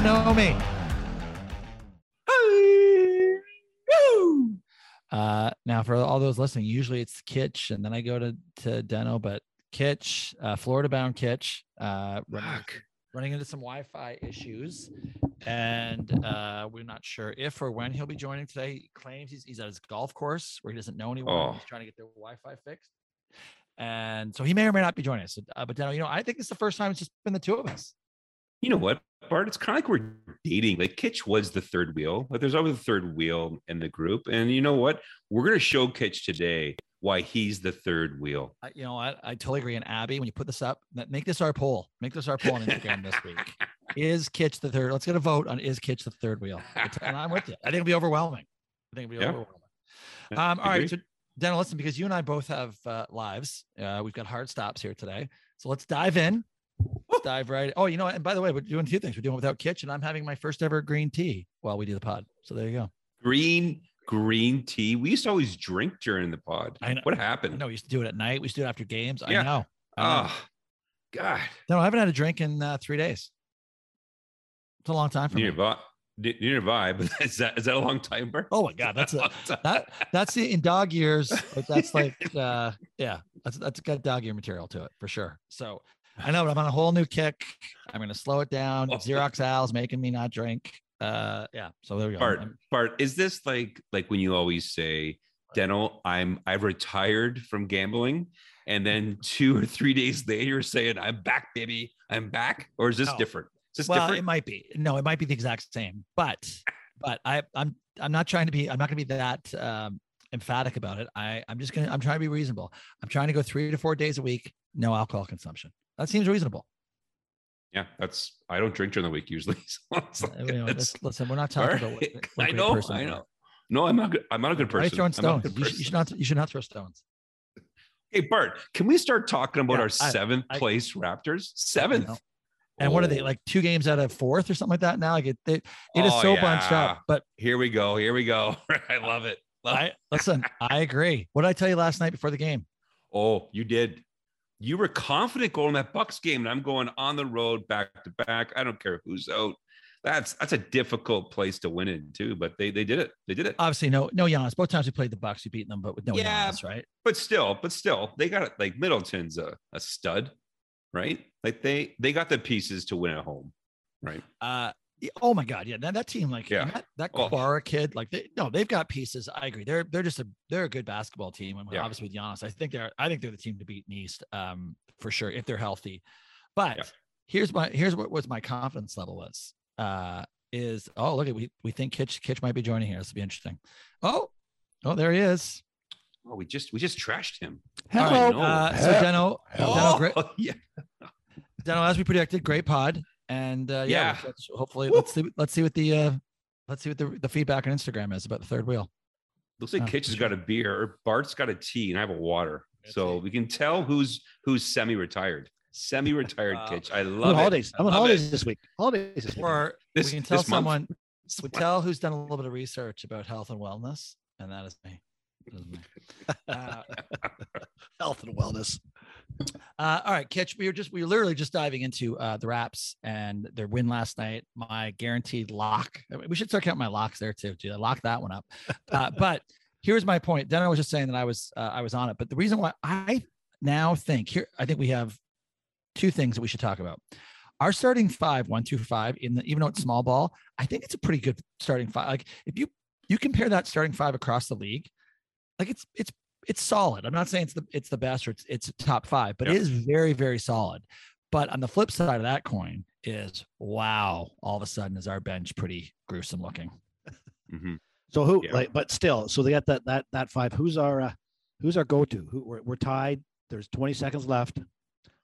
to know me. Uh, now, for all those listening, usually it's Kitch, and then I go to to Deno, but Kitch, uh, Florida bound Kitch, uh, running, running into some Wi-Fi issues, and uh, we're not sure if or when he'll be joining today. He claims he's, he's at his golf course where he doesn't know anyone. Oh. He's trying to get their Wi-Fi fixed, and so he may or may not be joining us. Uh, but Deno, you know, I think it's the first time it's just been the two of us. You know what, Bart? It's kind of like we're dating. Like Kitch was the third wheel, but there's always a third wheel in the group. And you know what? We're gonna show Kitch today why he's the third wheel. I, you know, I, I totally agree. And Abby, when you put this up, make this our poll. Make this our poll on Instagram this week. Is Kitch the third? Let's get a vote on is Kitch the third wheel. And I'm with you. I think it'll be overwhelming. I think it'll be Yeah. overwhelming. Um, all right. So, Dana, listen, because you and I both have uh, lives, uh, we've got hard stops here today. So let's dive in. Let's dive right. Oh, you know, and by the way, we're doing two things. We're doing without Kitch, and I'm having my first ever green tea while we do the pod. So there you go. green green tea. We used to always drink during the pod. I know. What happened? No, we used to do it at night. We used to do it after games. I Yeah. know. I know. Oh, God. No, I haven't had a drink in uh, three days. It's a long time for Near me. vibe. Near vibe. Is that is that a long time, Bart? Oh my god, that's a that that's the in dog years. That's like uh yeah, that's that's got dog year material to it for sure. So I know, but I'm on a whole new kick. I'm gonna slow it down. Xerox Al's making me not drink. Uh yeah. So there we go. Bart, Bart, is this like like when you always say, Dental, I'm I've retired from gambling, and then two or three days later you're saying, I'm back, baby, I'm back, or is this different? Is this well, it might be. No, it might be the exact same. But but I I'm I'm not trying to be I'm not gonna be that um emphatic about it. I I'm just gonna I'm trying to be reasonable. I'm trying to go three to four days a week, no alcohol consumption. That seems reasonable. yeah, that's I don't drink during the week usually. So it's Uh, like, you know, listen, we're not talking about what, Alright. what a I know, person I know. No, I'm not good. I'm not a good Why are person. throwing I'm not a stones? You should, you should not. You should not throw stones. Hey Bart, can we start talking about Yeah, our seventh I- place Raptors? know. Seventh. And what are they Oh, like? Two games out of fourth or something like that now. Like it, it, it is Oh, so bunched yeah. up. But Here we go. Here we go. I love it. Love I listen. I agree. What did I tell you last night before the game? Oh, you did. You were confident going that Bucks game, and I'm going on the road back to back. I don't care who's out. That's that's a difficult place to win in too, but they they did it. They did it. Obviously, no, no Giannis. Both times we played the Bucks, we beat them, but with no Yeah. Giannis, right? But still, but still, they got it. Like Middleton's a, a stud, right? Like they they got the pieces to win at home, right? Uh, yeah, oh my God, yeah. That, that team, like Yeah. that, that Oh. Nwora kid, like they no, they've got pieces. I agree. They're they're just a they're a good basketball team. And Yeah. obviously with Giannis, I think they're I think they're the team to beat in East, um, for sure if they're healthy. But Yeah. here's my here's what was my confidence level was. Uh, is oh look at we we think Kitch Kitch might be joining here. This will be interesting. Oh, oh there he is. Oh, we just we just trashed him. Hello. Uh, so Deno, Deno, great, Oh, yeah. Deno, as we predicted, great pod, and uh, yeah, Yeah. let's- let's- hopefully Woo. let's see let's see what the uh, let's see what the, the feedback on Instagram is about the third wheel. Looks like Oh, Kitch has okay. got a beer, or Bart's got a tea, and I have a water. Got So tea. we can tell who's who's semi-retired. Semi-retired Wow. Kitch. I I'm love it. holidays. I'm on holidays it. this week. Holidays this week. Or This- we can tell this month? someone we tell who's done a little bit of research about health and wellness, and that is me. That is me. Uh, Health and wellness. Uh, all right, Kitch, we were just we were literally just diving into uh, the Raps and their win last night. My guaranteed lock. We should start counting my locks there too. Dude, I lock that one up. Uh, but here's my point. Then I was just saying that I was uh, I was on it. But the reason why I now think here, I think we have two things that we should talk about. Our starting five, one, two, five, in the even though it's small ball, I think it's a pretty good starting five. Like if you you compare that starting five across the league, like it's it's it's solid. I'm not saying it's the it's the best or it's it's top five, but it Yeah. is very very solid. But on the flip side of that coin is wow, all of a sudden is our bench pretty gruesome looking. Mhm. So who Yeah. like but still, so they got that that that five. Who's our uh, who's our go-to? Who we're, we're tied. There's 20 seconds left.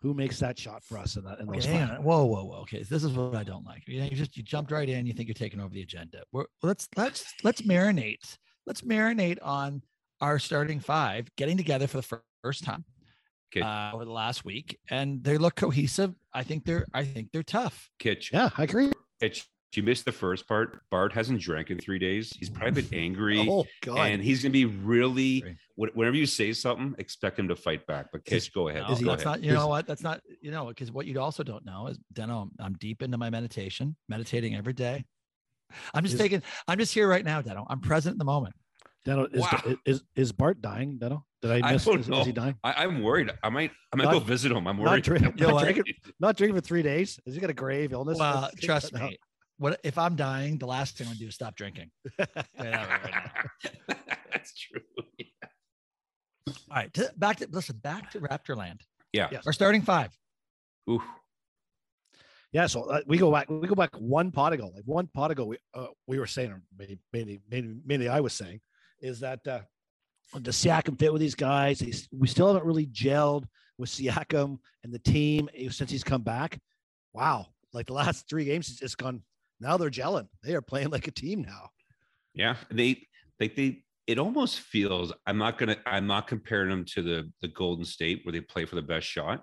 Who makes that shot for us in that in Okay, those hang five? Whoa, whoa, whoa. Okay, this is what I don't like. You, know, you just you jumped right in. You think you're taking over the agenda. We're, let's let's let's marinate. Let's marinate on our starting five getting together for the first time Okay. uh, over the last week, and they look cohesive. I think they're I think they're tough. Kitch. Yeah, I agree. Kitch. you missed the first part. Bart hasn't drank in three days. He's probably been angry. Oh God! and he's going to be really whenever you say something expect him to fight back but Kish, go ahead No, Is he- go that's ahead not. You know what? That's not. You know, because what you also don't know is, Deno, I'm deep into my meditation, meditating every day. I'm just Is- taking. I'm just here right now, Deno. I'm present in the moment. Deno, is, Wow. is is Bart dying? Deno, did I I miss? don't is, know. is he dying? I, i'm worried i might i might Not- go visit him i'm Not, worried drink, not, what? drinking, not drinking for three days. Has he got a grave illness? Well, That's- trust no. me. What if I'm dying? The last thing I'm gonna do is stop drinking. Tell you that right now. that's true All right, to, back to listen. Back to Raptorland. yeah Yes. Our starting five. Ooh. Yeah, so uh, we go back. We go back one pot ago. Like one pot ago, we uh, we were saying, or maybe mainly, mainly, mainly I was saying, is that uh, does Siakam fit with these guys? He's, we still haven't really gelled with Siakam and the team eh, since he's come back. Wow, like the last three games, it's just gone. Now they're gelling. They are playing like a team now. yeah they like they it almost feels i'm not gonna i'm not comparing them to the the golden state where they play for the best shot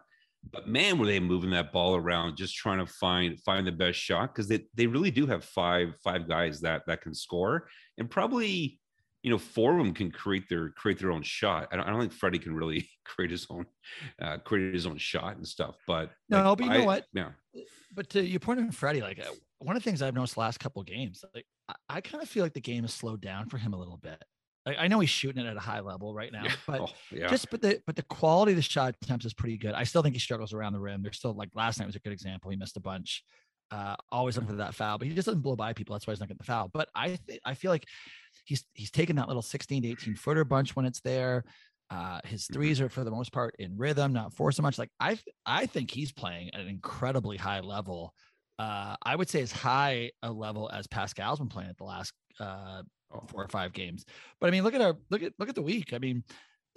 but man were they moving that ball around just trying to find find the best shot because they, they really do have five five guys that that can score and probably you know four of them can create their create their own shot i don't, I don't think freddie can really create his own uh create his own shot and stuff but No, but you know I- what? yeah But to your point on Freddie, like uh, one of the things I've noticed the last couple of games, like I, I kind of feel like the game has slowed down for him a little bit. Like, I know he's shooting it at a high level right now, yeah. but Oh, yeah just but the but the quality of the shot attempts is pretty good. I still think he struggles around the rim. There's still like last night was a good example. He missed a bunch. Uh, always looking for that foul, but he just doesn't blow by people. That's why he's not getting the foul. But I th- I feel like he's he's taking that little 16 to 18 footer bunch when it's there. Uh, his Mm-hmm. threes are for the most part in rhythm, not force so much. Like I I think he's playing at an incredibly high level. Uh, I would say as high a level as Pascal's been playing at the last uh, Oh, four or five games. But I mean, look at our look at look at the week. I mean,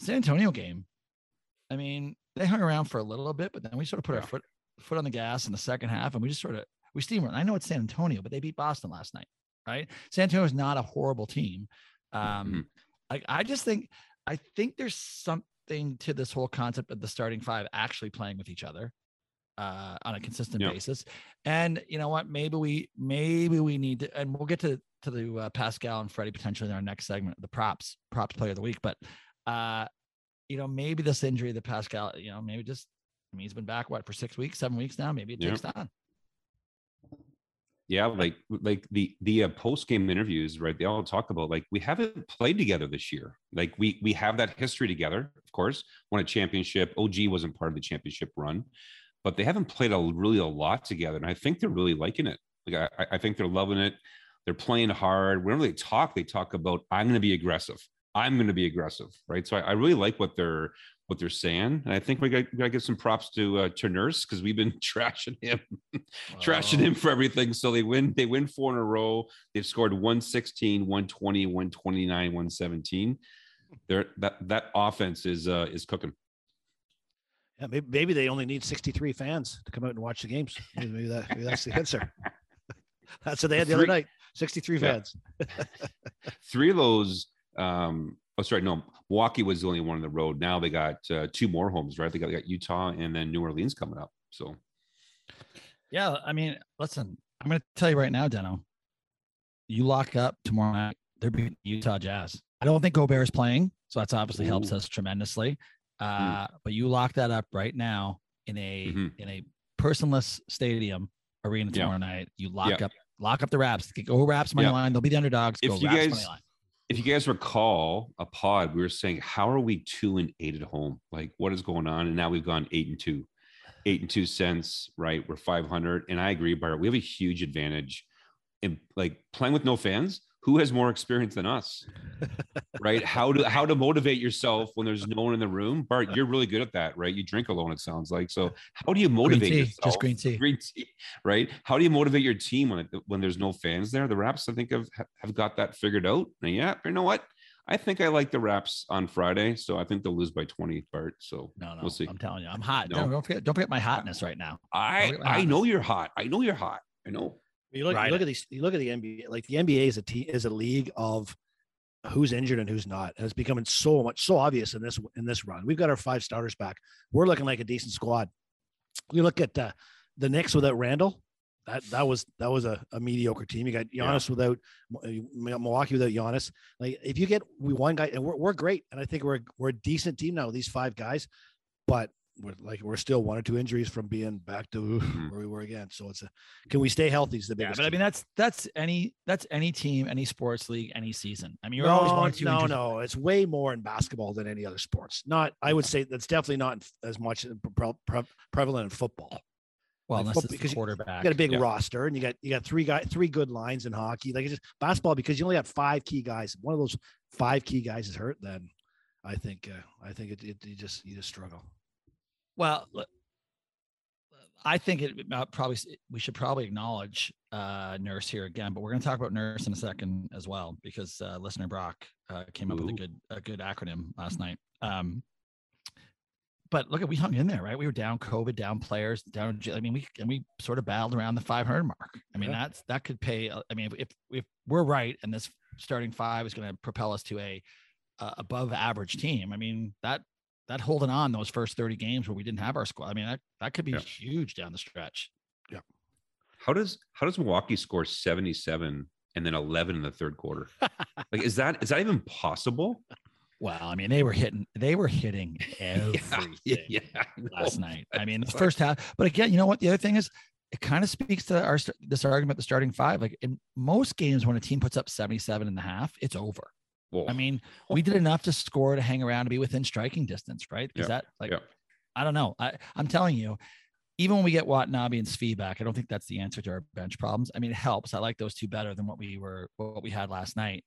San Antonio game. I mean, they hung around for a little bit, but then we sort of put our foot foot on the gas in the second half, and we just sort of we steamrolled. I know it's San Antonio, but they beat Boston last night, right? San Antonio is not a horrible team. Um, Mhm. I, I just think I think there's something to this whole concept of the starting five actually playing with each other uh, on a consistent basis. And you know what? Maybe we maybe we need to, and we'll get to to the uh, Pascal and Freddie potentially in our next segment, the props props player of the week. But uh, you know, maybe this injury, the Pascal, you know, maybe just I mean he's been back what for six weeks, seven weeks now. Maybe it Yeah. takes time. Yeah, like like the the uh, post game interviews, right? They all talk about like we haven't played together this year. Like we we have that history together, of course. Won a championship. OG wasn't part of the championship run, but they haven't played a really a lot together, and I think they're really liking it. Like I, I think they're loving it. They're playing hard. Whenever they talk, they talk about I'm going to be aggressive. I'm going to be aggressive, right? So I, I really like what they're what they're saying, and I think we got, we got to give some props to uh, to Nurse because we've been trashing him trashing Oh. him for everything. So they win, they win four in a row. They've scored 116, 120, 129, 117. They're that that offense is uh is cooking. Yeah, maybe, maybe they only need 63 fans to come out and watch the games. Maybe, maybe that, maybe that's the answer. that's what they had the other night. 63 Yeah. fans. Three of those um oh sorry, no, Milwaukee was the only one on the road. Now they got uh, two more homes, right? They got, they got Utah and then New Orleans coming up. So Yeah, I mean, listen, I'm going to tell you right now, Deno. You lock up tomorrow night, they're beating Utah Jazz. I don't think Gobert is playing, so that's obviously helps us tremendously. Uh, But you lock that up right now in a Mhm. in a personless stadium arena Yeah. tomorrow night. You lock Yeah. up lock up the Raps. Go Raps money Yeah. line. They'll be the underdogs. If Go you Raps guys- money line. If you guys recall a pod, we were saying, how are we two and eight at home? Like, what is going on? And now we've gone eight and two, eight and two cents, right? We're 500. And I agree, Bart, we have a huge advantage in like playing with no fans. Who has more experience than us, right? How to how to motivate yourself when there's no one in the room, Bart. You're really good at that, right? You drink alone, it sounds like. So, how do you Green motivate tea, yourself? just green tea. green tea, right? How do you motivate your team when when there's no fans there? The Raps, I think, have have got that figured out. And yeah, you know what? I think I like the Raps on Friday, so I think they'll lose by 20, Bart. So No, no, we'll see. I'm telling you, I'm hot. No. Don't, forget, don't forget my hotness right now. I Look at my I know you're hot. I know you're hot. I know. You look, Right. you look at these. You look at the NBA. Like the NBA is a team is a league of who's injured and who's not. And it's becoming so much so obvious in this in this run. We've got our five starters back. We're looking like a decent squad. You look at uh, the Knicks without Randle. that that was that was a, a mediocre team. You got Giannis without Milwaukee without Giannis. Like if you get we one guy and we're, we're great, and I think we're we're a decent team now. These five guys, but we're like we're still one or two injuries from being back to Mhm. where we were again. So it's a can we stay healthy? Is the biggest. Yeah, biggest. but I mean that's that's any that's any team, any sports league, any season. I mean, you're always no, one or two. no, injuries. no. It's way more in basketball than any other sports. Not, I would say that's definitely not as much pre- pre- prevalent in football. Well, Like unless foot- it's because the you- quarterback. You got a big Yeah. roster, and you got you got three guys, three good lines in hockey. Like it's just basketball because you only got five key guys. If One of those five key guys is hurt, then I think uh, I think it, it you just you just struggle. Well, I think it uh, probably we should probably acknowledge uh, Nurse here again, but we're going to talk about Nurse in a second as well because uh, listener Brock uh, came up with a good a good acronym last night. Um, but look at we hung in there, right? We were down COVID, down players, down. I mean, we and we sort of battled around the 500 mark. I mean, Yeah. that's that could pay. uh, I mean, if if we're right and this starting five is going to propel us to a uh, above average team, I mean that that holding on those first 30 games where we didn't have our squad. I mean, that, that could be Yeah. huge down the stretch. Yeah. How does how does Milwaukee score 77 and then 11 in the third quarter? like is that is that even possible? Well, I mean, they were hitting, they were hitting everything yeah, know. last night. I mean, the first half, but again, you know what? The other thing is, it kind of speaks to our this argument, the starting five. Like in most games, when a team puts up 77 and a half, it's over. Whoa. I mean, we did enough to score to hang around to be within striking distance, right? Is Yeah, that like, yeah. I don't know. I, I'm telling you, even when we get Watanabe and Svi back, I don't think that's the answer to our bench problems. I mean, it helps. I like those two better than what we were, what we had last night.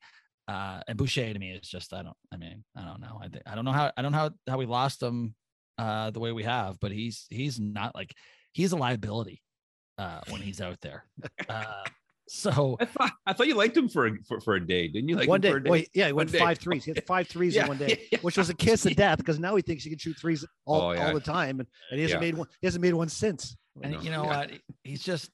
Uh, and Boucher to me is just, I don't, I mean, I don't know. I I don't know how, I don't know how, how we lost him uh, the way we have, but he's, he's not like, he's a liability uh, when he's out there. So I thought I thought you liked him for a, for, for a day, didn't you? Like one day, for a day? wait, yeah, he One went day. five threes. He had five threes Yeah, in one day, yeah. which was a kiss of death because now he thinks he can shoot threes all, Oh, yeah. all the time, and, and he hasn't Yeah. made one. He hasn't made one since. And No. you know Yeah. what? He's just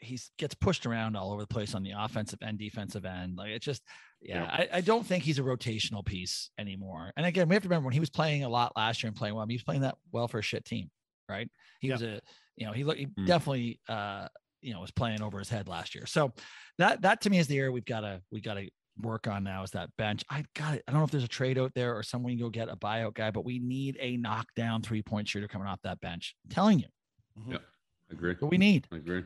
he's gets pushed around all over the place on the offensive and defensive end. Like it's just, yeah, Yeah. I, I don't think he's a rotational piece anymore. And again, we have to remember when he was playing a lot last year and playing well, I mean, he was playing that well for a shit team, right? He Yeah. was a, you know, he looked he Mm. definitely uh, you know, was playing over his head last year. So that that to me is the area we've got to we got to work on now is that bench. I got it. I don't know if there's a trade out there or someone you can go get a buyout guy, but we need a knockdown three point shooter coming off that bench. I'm telling you, Yeah I agree. what we need. I agree.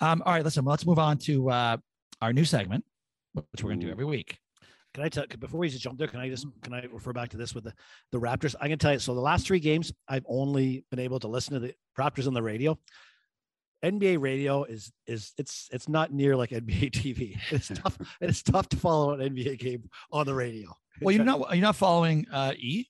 Um, all right, listen, let's move on to uh, our new segment, which we're going to do every week. Can I tell before we just jump there? Can I just can I refer back to this with the the Raptors? I can tell you. So the last three games, I've only been able to listen to the Raptors on the radio. NBA radio is is it's it's not near like NBA TV. It's tough. It's tough to follow an NBA game on the radio. Well, you're not you're not following uh, E.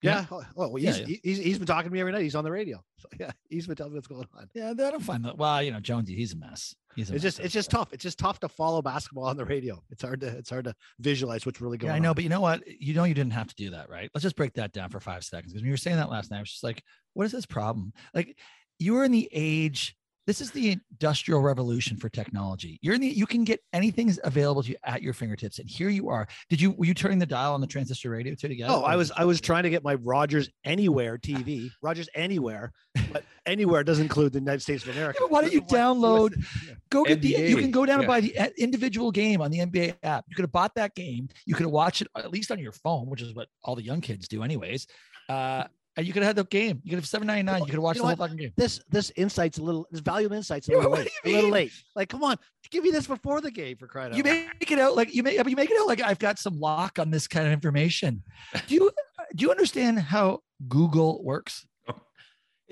Yeah. Oh, well, he's, yeah. he- he's he's been talking to me every night. He's on the radio. So, yeah, he's been telling me what's going on. Yeah, I don't find that. Well, you know, Jonesy, he's a mess. He's a It's mess just it's just tough. It's just tough to follow basketball on the radio. It's hard to it's hard to visualize what's really going Yeah, on. I know, but you know what? You know, you didn't have to do that, right? Let's just break that down for five seconds because when you were saying that last night, I was just like, what is this problem? Like, you were in the age. This is the industrial revolution for technology. You're in the. You can get anything available to you at your fingertips, and here you are. Did you were you turning the dial on the transistor radio to get? it, Oh, I was I was trying to get my Rogers Anywhere TV. Rogers Anywhere, but Anywhere doesn't include the United States of America. Yeah, but why don't you What- what- download- Go get the. You can go down and buy the uh, individual game on the NBA app. You could have bought that game. You could have watched it at least on your phone, which is what all the young kids do, anyways. Uh, and you could have had the game. You could have seven ninety nine. You could have watched You the know whole fucking game. This this insight's a little this valuable insight's a little late. A little late. Like, come on, give me this before the game for crying out You make it out like you make. You make it out like I've got some lock on this kind of information. Do you do you understand how Google works?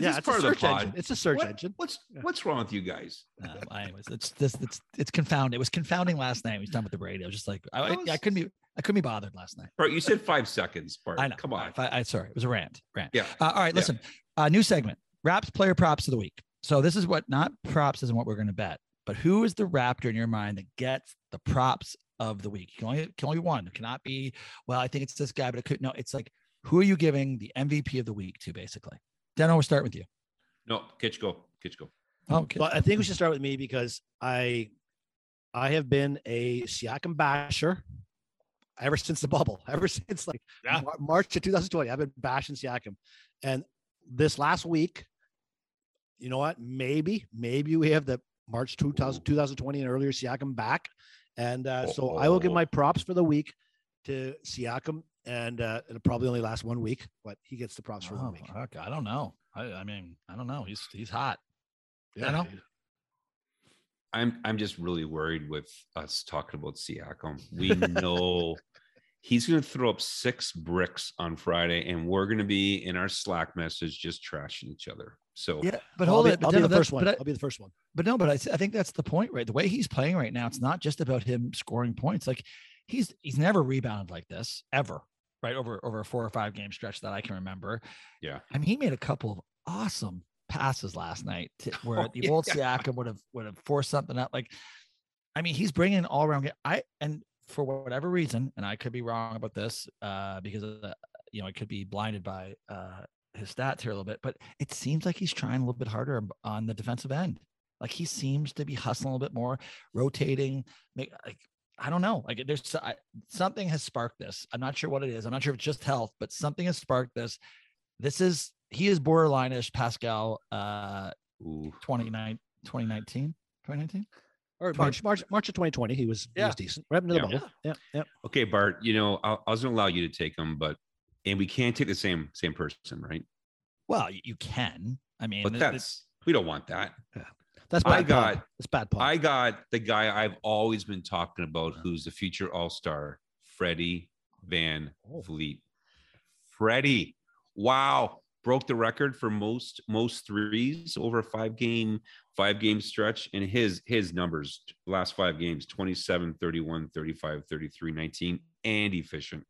Is yeah, this it's a part of the search pod? engine. It's a search What- engine. What's Yeah. what's wrong with you guys? Uh, anyways, it's this. It's it's confounding. It was confounding last night. We was done with the radio. Just like I, I, I was- couldn't be. I couldn't be bothered last night. Bart, you said five seconds, Bart. I know. Come on. I, I sorry, it was a rant. Rant. Yeah. Uh, all right, Yeah. listen. Uh, new segment. Raps player props of the week. So this is what not props isn't what we're going to bet, but who is the Raptor in your mind that gets the props of the week? You can only can only one. It cannot be. Well, I think it's this guy, but it could no. It's like who are you giving the MVP of the week to, basically? Deno, we'll start with you. No, Kitch go. Kitch go. Oh, okay. But I think we should start with me because I I have been a Siakam basher ever since the bubble, ever since like Yeah. Mar- March of 2020. I've been bashing Siakam. And this last week, you know what? Maybe, maybe we have the March 2000, 2020 and earlier Siakam back. And uh, so I will give Oh. my props for the week to Siakam. And uh, it'll probably only last one week, but he gets the props for one Oh, week. fuck, I don't know. I, I mean, I don't know. He's he's hot. I know. I'm I'm just really worried with us talking about Siakam. We know he's going to throw up six bricks on Friday, and we're going to be in our Slack message just trashing each other. So Yeah, but I'll hold be, it. I'll be no, the first one. But, I, I'll be the first one. but no, but I, I think that's the point, right? The way he's playing right now, it's not just about him scoring points. Like he's he's never rebounded like this ever, right? Over over a four or five game stretch that I can remember. Yeah. I mean, he made a couple of awesome passes last night to, where Oh, the yeah. old Siakam would have would have forced something up. Like, I mean, he's bringing all around. I and for whatever reason, and I could be wrong about this, uh, because uh, you know I could be blinded by uh, his stats here a little bit, but it seems like he's trying a little bit harder on the defensive end. Like he seems to be hustling a little bit more, rotating. Make like I don't know. Like there's I, something has sparked this. I'm not sure what it is. I'm not sure if it's just health, but something has sparked this. This is he is borderline-ish Pascal uh ooh, 29 2019 2019 Or Twenty- March, March, March of 2020, he was, he was decent. Right into the Yeah. bubble. Yeah. Yeah. okay, Bart. You know I, I was going to allow you to take him, but and we can't take the same same person, right? well you, you can i mean But th- th- that's we don't want that. That's bad. I got-. That's bad. I got the guy I've always been talking about, who's the future All Star, Freddie Van Oh. Vliet. Freddie, wow, broke the record for most most threes over a five game five game stretch, and his his numbers last five games 27, 31, 35, 33, 19, and efficient.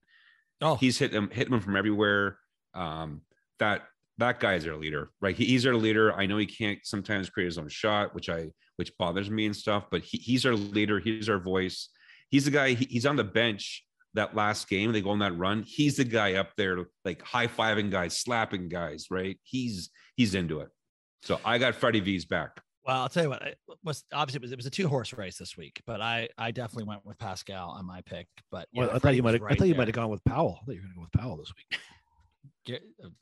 oh He's hit them hitting them from everywhere. Um, that that guy's our leader, right? He, he's our leader. I know he can't sometimes create his own shot, which I which bothers me and stuff, but he, he's our leader. He's our voice. He's the guy. He, he's on the bench that last game. They go on that run. He's the guy up there, like high fiving guys, slapping guys, right? He's he's into it. So I got Freddie V's back. well i'll tell you what it was obviously it was, it was a two horse race this week but i i definitely went with pascal on my pick but Well, yeah, I thought Freddie you might have. I thought you might have gone with Powell. I thought you were going to go with Powell this week.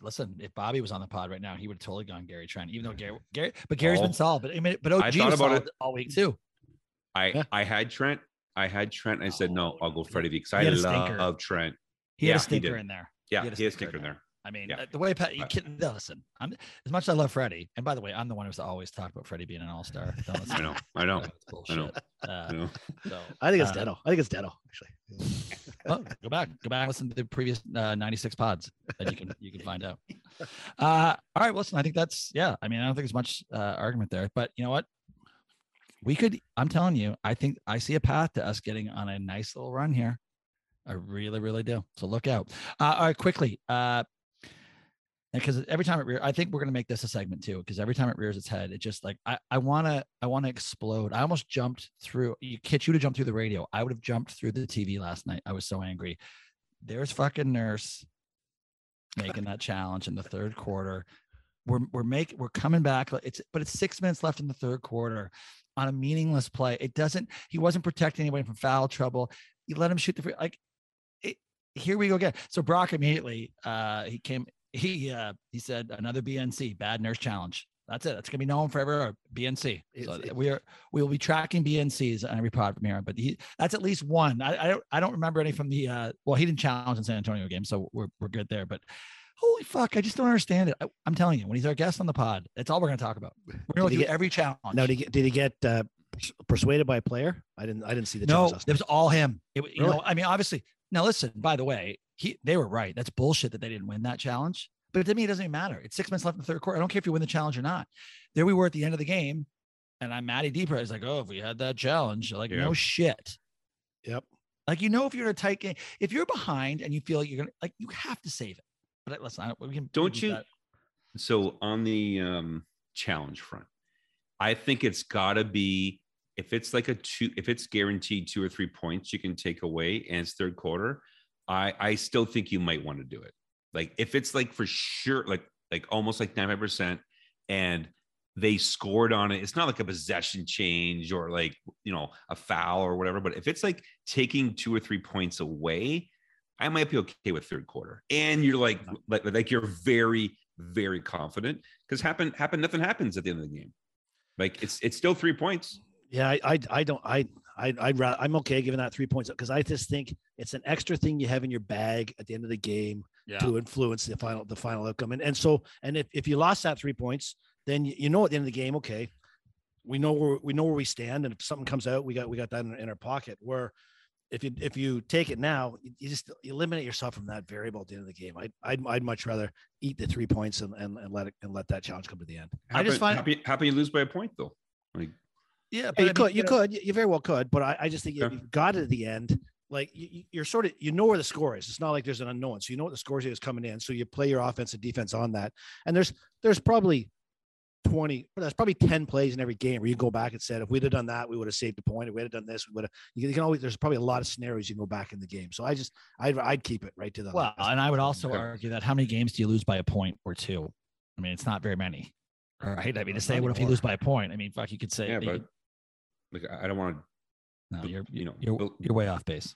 Listen, if Bobby was on the pod right now, he would have totally gone Gary Trent, even though Gary, mm-hmm. Gary but Gary's Oh. been solid. But I mean, but OG I was thought about solid it. all week too. I Yeah. I had Trent. I had Trent. I said no. Oh, I'll go oh, he- Freddie because I had a stinker. love Trent. He had Yeah, a stinker in there. Yeah, he had a he has stinker stinker in there. I mean, Yeah. uh, the way Pat, you can no, listen. I'm as much as I love Freddie, and by the way, I'm the one who's always talked about Freddie being an all star. I know. I know. I know. bullshit. Uh, I know. so, I think it's uh, Deno. I think it's Deno actually. well, go back, go back, listen to the previous uh, 96 pods, and you can you can find out. Uh, all right, well, listen, I think that's yeah. I mean, I don't think there's much uh, argument there, but you know what? We could. I'm telling you, I think I see a path to us getting on a nice little run here. I really, really do. So look out. Uh, all right, quickly. Uh, because every time it rears, I think we're gonna make this a segment too. Because every time it rears its head, it just like I, I wanna, I wanna explode. I almost jumped through. You catch you to jump through the radio. I would have jumped through the TV last night. I was so angry. There's fucking nurse making that challenge in the third quarter. We're we're making we're coming back. It's but it's six minutes left in the third quarter on a meaningless play. It doesn't. He wasn't protecting anybody from foul trouble. You let him shoot the free. Like here we go again. So Brock immediately uh he came he uh he said another BNC bad nurse challenge. That's it. That's gonna be known forever. BNC. So It's- we are we will be tracking BNCs on every pod from here. But he that's at least one. I I don't I don't remember any from the uh well he didn't challenge in San Antonio game, so we're we're good there. But holy fuck, I just don't understand it. I, am telling you, when he's our guest on the pod, that's all we're gonna talk about. We're gonna get- every challenge. Now, did he get, did he get uh, persuaded by a player? I didn't. I didn't see the no, challenge it was all him. It, wa- you Really? know, I mean, obviously. Now listen. By the way, he they were right. That's bullshit that they didn't win that challenge. But to me, it doesn't even matter. It's six minutes left in the third quarter. I don't care if you win the challenge or not. There we were at the end of the game, and I'm Matty Deeper. He's like, "Oh, if we had that challenge, like Yeah. no shit." Yep. Like you know, if you're in a tight game, if you're behind and you feel like you're gonna like, you have to save it. But listen, I, we can. Don't do you- that. So on the um, challenge front, I think it's got to be if it's like a two, if it's guaranteed two or three points you can take away and it's third quarter. I I still think you might want to do it. Like if it's like for sure, like like almost like ninety five percent, and they scored on it. It's not like a possession change or like you know a foul or whatever. But if it's like taking two or three points away, I might be okay with third quarter. And you're like like like you're very very confident because happen happen nothing happens at the end of the game. Like it's it's still three points. Yeah, I I, I don't I I I'd rather, I'm okay giving that three points because I just think it's an extra thing you have in your bag at the end of the game Yeah. to influence the final the final outcome. And and so and if, if you lost that three points, then you, you know at the end of the game, okay, we know where we know where we stand, and if something comes out, we got we got that in, in our pocket. Where if you if you take it now, you you just eliminate yourself from that variable at the end of the game. I'd I'd, I'd much rather eat the three points and, and, and let it and let that challenge come to the end. I just find- happy happy you lose by a point though. Like Yeah, Yeah, you I mean, could, you know, could, you very well could, but I, I just think if you've got it at the end, like you, you- you're sort of, you know where the score is. It's not like there's an unknown, so you know what the score is coming in. So you play your offense and defense on that, and there's there's probably twenty, but there's probably ten plays in every game where you go back and said, if we'd have done that, we would have saved a point. If we had done this, we would have. You can always, there's probably a lot of scenarios you can go back in the game. So I just, I'd, I'd keep it right to the. Well, and I would also Okay. argue that how many games do you lose by a point or two? I mean, it's not very many. right? I mean, to say, what if you lose by a point? I mean, fuck, you could say, yeah, but could- like I don't want to. no, you're, you know, you're, you're way off base.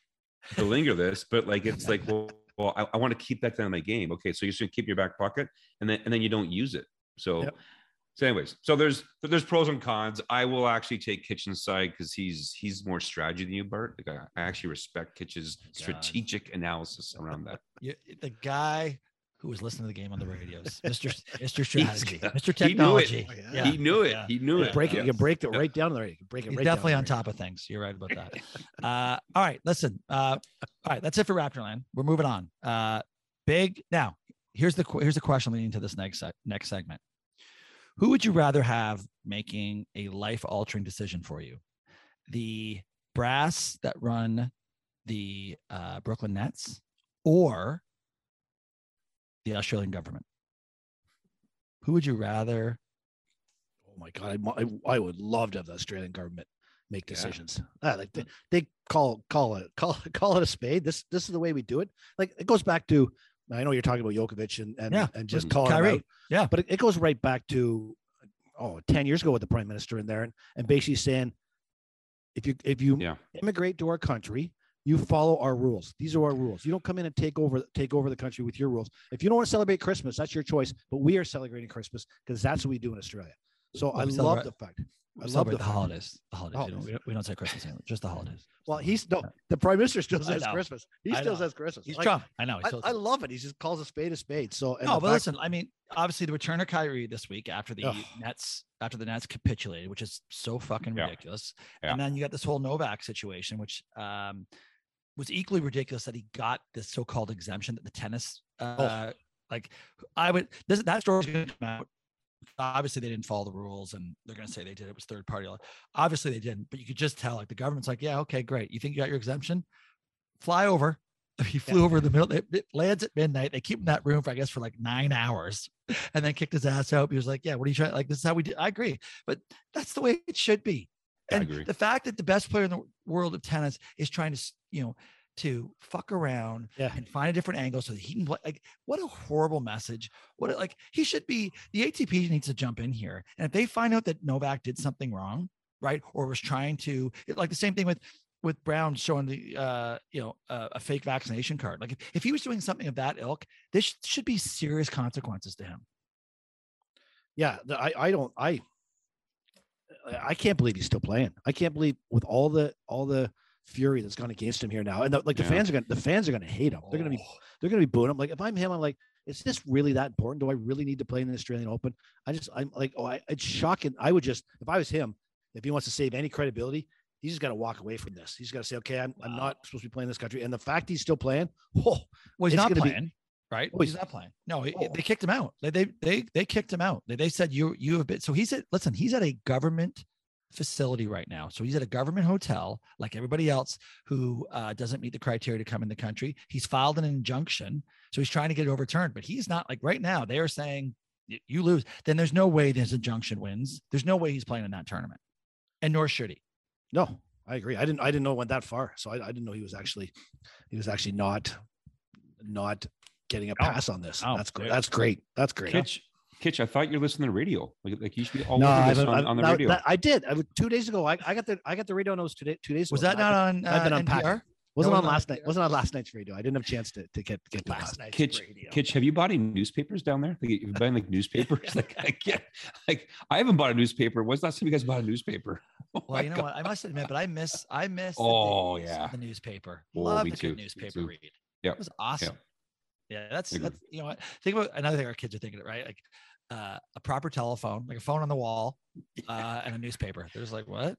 to belinger this, but like it's like well, well I, I want to keep that down in my game. Okay, so you should keep your back pocket, and then and then you don't use it. So. Yep. So, anyways, so there's there's pros and cons. I will actually take Kitchen's side because he's he's more strategy than you, Bart. Like I, I actually respect Kitch's oh God. strategic analysis around that. You, the guy who was listening to the game on the radios, Mr. Mr. Strategy, Mr. he knew it. Technology. Oh, yeah. He knew it. yeah. He knew it. break it, you can break it right down there. You can break it right down definitely on top of things. You're right about that. uh, all right, listen. Uh, all right, that's it for Raptorland. We're moving on. Uh, big now. Here's the here's the question leading to this next se- next segment. Who would you rather have making a life altering decision for you? The brass that run the uh, Brooklyn Nets or the Australian government? Who would you rather? Oh my god, I I, I would love to have the Australian government make Yeah. decisions. Ah, like they, they call call it call call it a spade. This this is the way we do it. Like it goes back to I know you're talking about Djokovic and and, Yeah. and just call calling him Kyrie. out. Yeah. but it, it goes right back to oh 10 years ago with the prime minister in there and, and basically saying if you if you Yeah. immigrate to our country you follow our rules these are our rules you don't come in and take over take over the country with your rules if you don't want to celebrate christmas that's your choice but we are celebrating christmas because that's what we do in australia so Well, i love the fact I love the the holidays. The holidays. We, don't, we, don't, we don't say Christmas anymore. Just the holidays. well he's no the prime minister still says christmas he still says christmas He's Like, Trump. I know. I, I love it he just calls a spade a spade so no, but fact- listen. I mean, obviously, the return of Kyrie this week after the Ugh. Nets after the Nets capitulated, which is so fucking Yeah. ridiculous. Yeah. And then you got this whole Novak situation, which um, was equally ridiculous that he got this so-called exemption that the tennis, uh, like, I would this that story's going to come out. Obviously, they didn't follow the rules, and they're going to say they did. It was third party. Obviously, they didn't, but you could just tell. Like the government's like, yeah, okay, great. You think you got your exemption? Fly over. He flew over the middle. It, it lands at midnight. They keep him in that room for I guess for like nine hours, and then kicked his ass out. He was like, "Yeah, what are you trying? Like this is how we do." I agree, but that's the way it should be. And agree. the fact that the best player in the world of tennis is trying to, you know, to fuck around Yeah. and find a different angle so that he can play. Like, what a horrible message. What a, like he should be. The ATP needs to jump in here, and if they find out that Novak did something wrong, right, or was trying to, like the same thing with with Brown showing the, uh, you know, uh, a fake vaccination card. Like if, if he was doing something of that ilk, this should be serious consequences to him. yeah the, i i don't i i can't believe he's still playing. I can't believe with all the all the fury that's gone against him here now and the, like the Yeah. fans are gonna the fans are gonna hate him. They're gonna be Oh. they're gonna be booing him. Like if i'm him i'm like is this really that important? Do i really need to play in the australian open? I just i'm like oh I, it's shocking. I would just if i was him if he wants to save any credibility he's just got to walk away from this. He's got to say okay I'm, I'm not supposed to be playing this country. And the fact he's still playing oh Well, he's not gonna be- playing, right? Oh, he's, not playing. No, Oh. they kicked him out. They, they they they kicked him out. They, they said you you have been. So he's at listen. He's at a government facility right now. So he's at a government hotel, like everybody else who uh, doesn't meet the criteria to come in the country. He's filed an injunction, so he's trying to get it overturned. But he's not like right now. They are saying you lose. Then there's no way this injunction wins. There's no way he's playing in that tournament, and nor should he. no i agree i didn't i didn't know it went that far so i, I didn't know he was actually he was actually not not getting a No. pass on this No. that's great that's great that's great Kitch, Kitch, I thought you were listening to radio. Like, like you should be all no, over I, this haven't- on, I- on the now radio. that- I did. I, two days ago, I, I got the I got the radio notes today. Two days Was ago. that I- not on I've been uh, unpacking. NPR? Wasn't No, on no, last yeah. night. Wasn't on last night's radio. I didn't have a chance to, to get get Last last night's Kitch, radio. Kitch, have you bought any newspapers down there? Like, you've buying like newspapers? like, I can't, like, I haven't bought a newspaper. When's the last time you guys bought a newspaper? Oh Well, you know God. what? I must admit, but I miss I miss Oh, days yeah. the newspaper. Oh, Love me the too, good newspaper read. Yep, It was awesome. Yeah, that's Agree. that's you know what think about another thing our kids are thinking it right like uh, a proper telephone like a phone on the wall uh, and a newspaper. They're just like what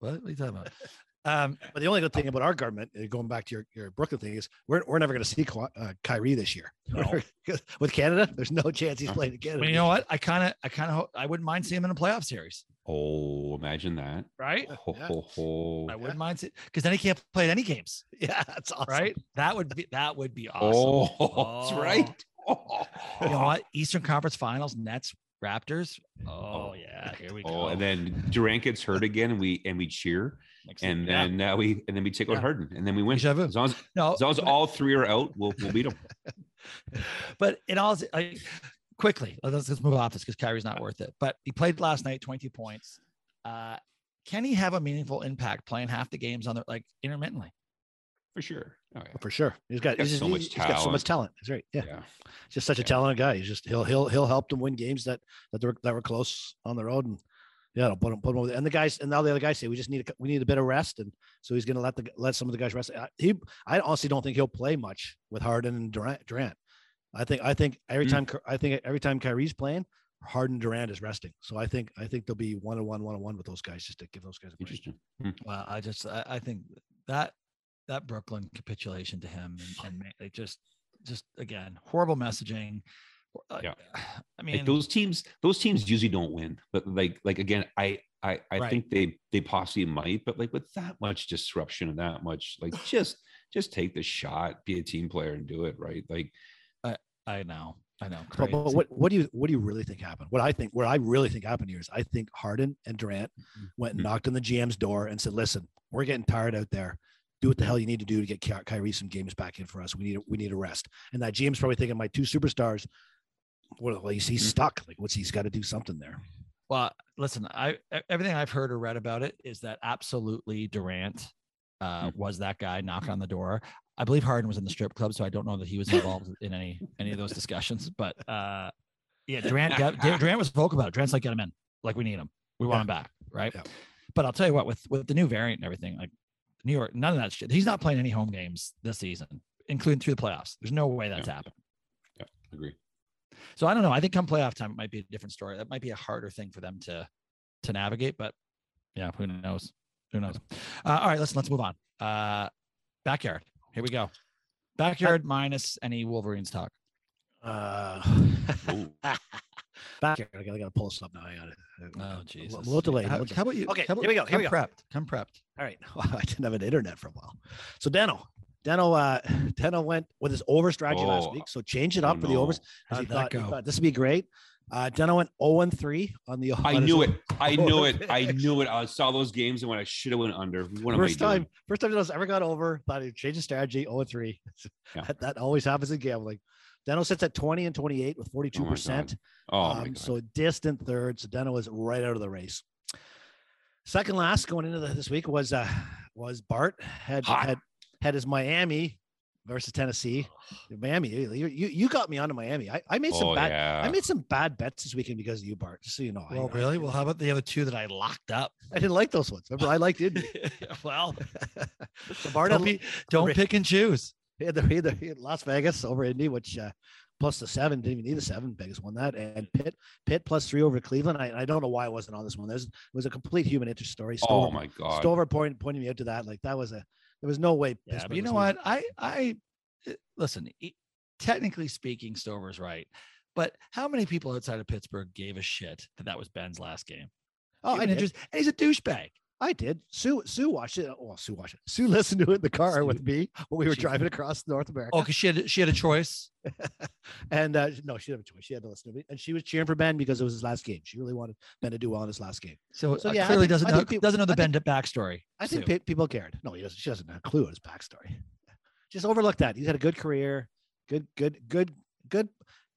what, what are you talking about? Um, But the only good thing about our government, uh, going back to your, your Brooklyn thing, is we're, we're never going to see uh, Kyrie this year. No. With Canada, there's no chance he's playing in Canada. but you know what? I kind of I kind of I wouldn't mind seeing him in a playoff series, Oh, imagine that. right? Ho, Yeah. ho, ho. I wouldn't mind it because then he can't play any games, Yeah, that's awesome. right? That would be that would be awesome. Oh, that's Oh. right. Oh. You know what? Eastern Conference Finals, Nets, Raptors. Oh, Oh. yeah, here we go. Oh, and then Durant gets hurt again, and we and we cheer, Next and week. Yeah. then uh, we and then we take out Yeah. Harden, and then we win. Deja. As long as, no, as long as all three are out, we'll we'll beat them. but in all, I, quickly, let's, let's move off this because Kyrie's not worth it. But he played last night, 22 points. Uh, can he have a meaningful impact playing half the games on the like intermittently? For sure. Oh, yeah. For sure. He's got, Got he's, just- so much he's got so much talent. That's right. Yeah. yeah. Just such a Yeah. talented guy. He's just, he'll, he'll, he'll help them win games that, that were, that were close on the road. And yeah, it'll put him, put him over there. And the guys, and now the other guys say, we just need a, we need a bit of rest. And so he's going to let the, let some of the guys rest. I- He, I honestly don't think he'll play much with Harden and Durant. Durant. I think, I think every Mm. time, Ky- I think every time Kyrie's playing, Harden Durant is resting. So I think, I think there'll be one on one, one on one with those guys just to give those guys a break. Interesting. Well, I just I, I think that that Brooklyn capitulation to him and, and ma- it just just again horrible messaging. Yeah. I mean, like those teams, those teams usually don't win. But like, like again, I, I, I Right. think they, they possibly might. But like with that much disruption and that much, like just, just take the shot, be a team player, and do it right. Like, I know, I know. But, but what what do you what do you really think happened? What I think what I really think happened here is I think Harden and Durant went and Mhm. knocked on the GM's door and said, "Listen, we're getting tired out there. Do what the hell you need to do to get Ky- Kyrie some games back in for us. We need we need a rest." And that GM's probably thinking, "My two superstars, well, well he's, he's stuck. Like, what's he's got to do something there." Well, listen, I everything I've heard or read about it is that absolutely Durant uh, Mhm. was that guy knocking on the door. I believe Harden was in the strip club, so I don't know that he was involved in any any of those discussions. But uh, yeah, Durant Dur- Durant was vocal about it. Durant's like, get him in, like we need him, we want Yeah. him back, right? Yeah. But I'll tell you what, with with the new variant and everything, like New York, none of that shit. He's not playing any home games this season, including through the playoffs. There's no way that's Yeah. happening. Yeah, agree. So I don't know. I think come playoff time, it might be a different story. That might be a harder thing for them to to navigate. But yeah, who knows? Who knows? Uh, all right, let's let's move on. Uh, backyard. Here we go. Backyard minus any Wolverines talk. Uh, Ooh. back here, I gotta, I gotta pull this up now. I gotta, Oh I'm Jesus! A little delayed. How, how about you? Okay, about- here we go, here Come we go. prepped. Come prepped. All right. Well, I didn't have an internet for a while. So Deno, Deno, uh, Deno went with his over strategy last Oh. week. So change it Oh, up for the overs. no. 'cause he How'd that thought, he thought this would be great. Uh, Deno went 0 and 3 on the. I knew it. I knew it. I knew it. I saw those games and when I should have went under. What First doing? time, first time Deno's ever got over. Thought he'd change his strategy. 0 and 3. Yeah. that, that always happens in gambling. Deno sits at 20 and 28 with 42 percent. Oh my Um, god. so distant third. So Deno was right out of the race. Second last going into the, this week was uh was Bart had Hot. had had his Miami versus Tennessee. Miami, you you, you got me onto Miami. I, I made some oh bad yeah. I made some bad bets this weekend because of you, Bart. Just so you know. I- Well, I, really? Well, how about the other two that I locked up? I didn't like those ones. Remember, I liked Indy. well, so Bart don't, be, don't pick and choose. he had, the, the, Las Vegas over Indy, which uh, plus the seven didn't even need the seven. Vegas won that, and Pitt Pitt plus three over Cleveland. I, I don't know why I wasn't on this one. There's it was a complete human interest story. oh my god. Stover point, pointing me out to that. Like that was a there was no way. Yeah, Pittsburgh but you know what? I I uh, listen. Technically speaking, Stover's right, but how many people outside of Pittsburgh gave a shit that that was Ben's last game? Oh, did. interest- and he's a douchebag. I did. Sue Sue watched it. Well, Sue watched it. Sue listened to it in the car with me when we were She- driving across North America. Oh, because she had she had a choice. And uh, no, she didn't have a choice. She had to listen to me, and she was cheering for Ben because it was his last game. She really wanted Ben to do well in his last game. So, So, uh, yeah, clearly think- doesn't know think peop- doesn't know the I Ben backstory. I think Sue. pe- people cared. No, he doesn't. She doesn't have a clue on his backstory. Just overlook that. He's had a good career. Good, good, good, good,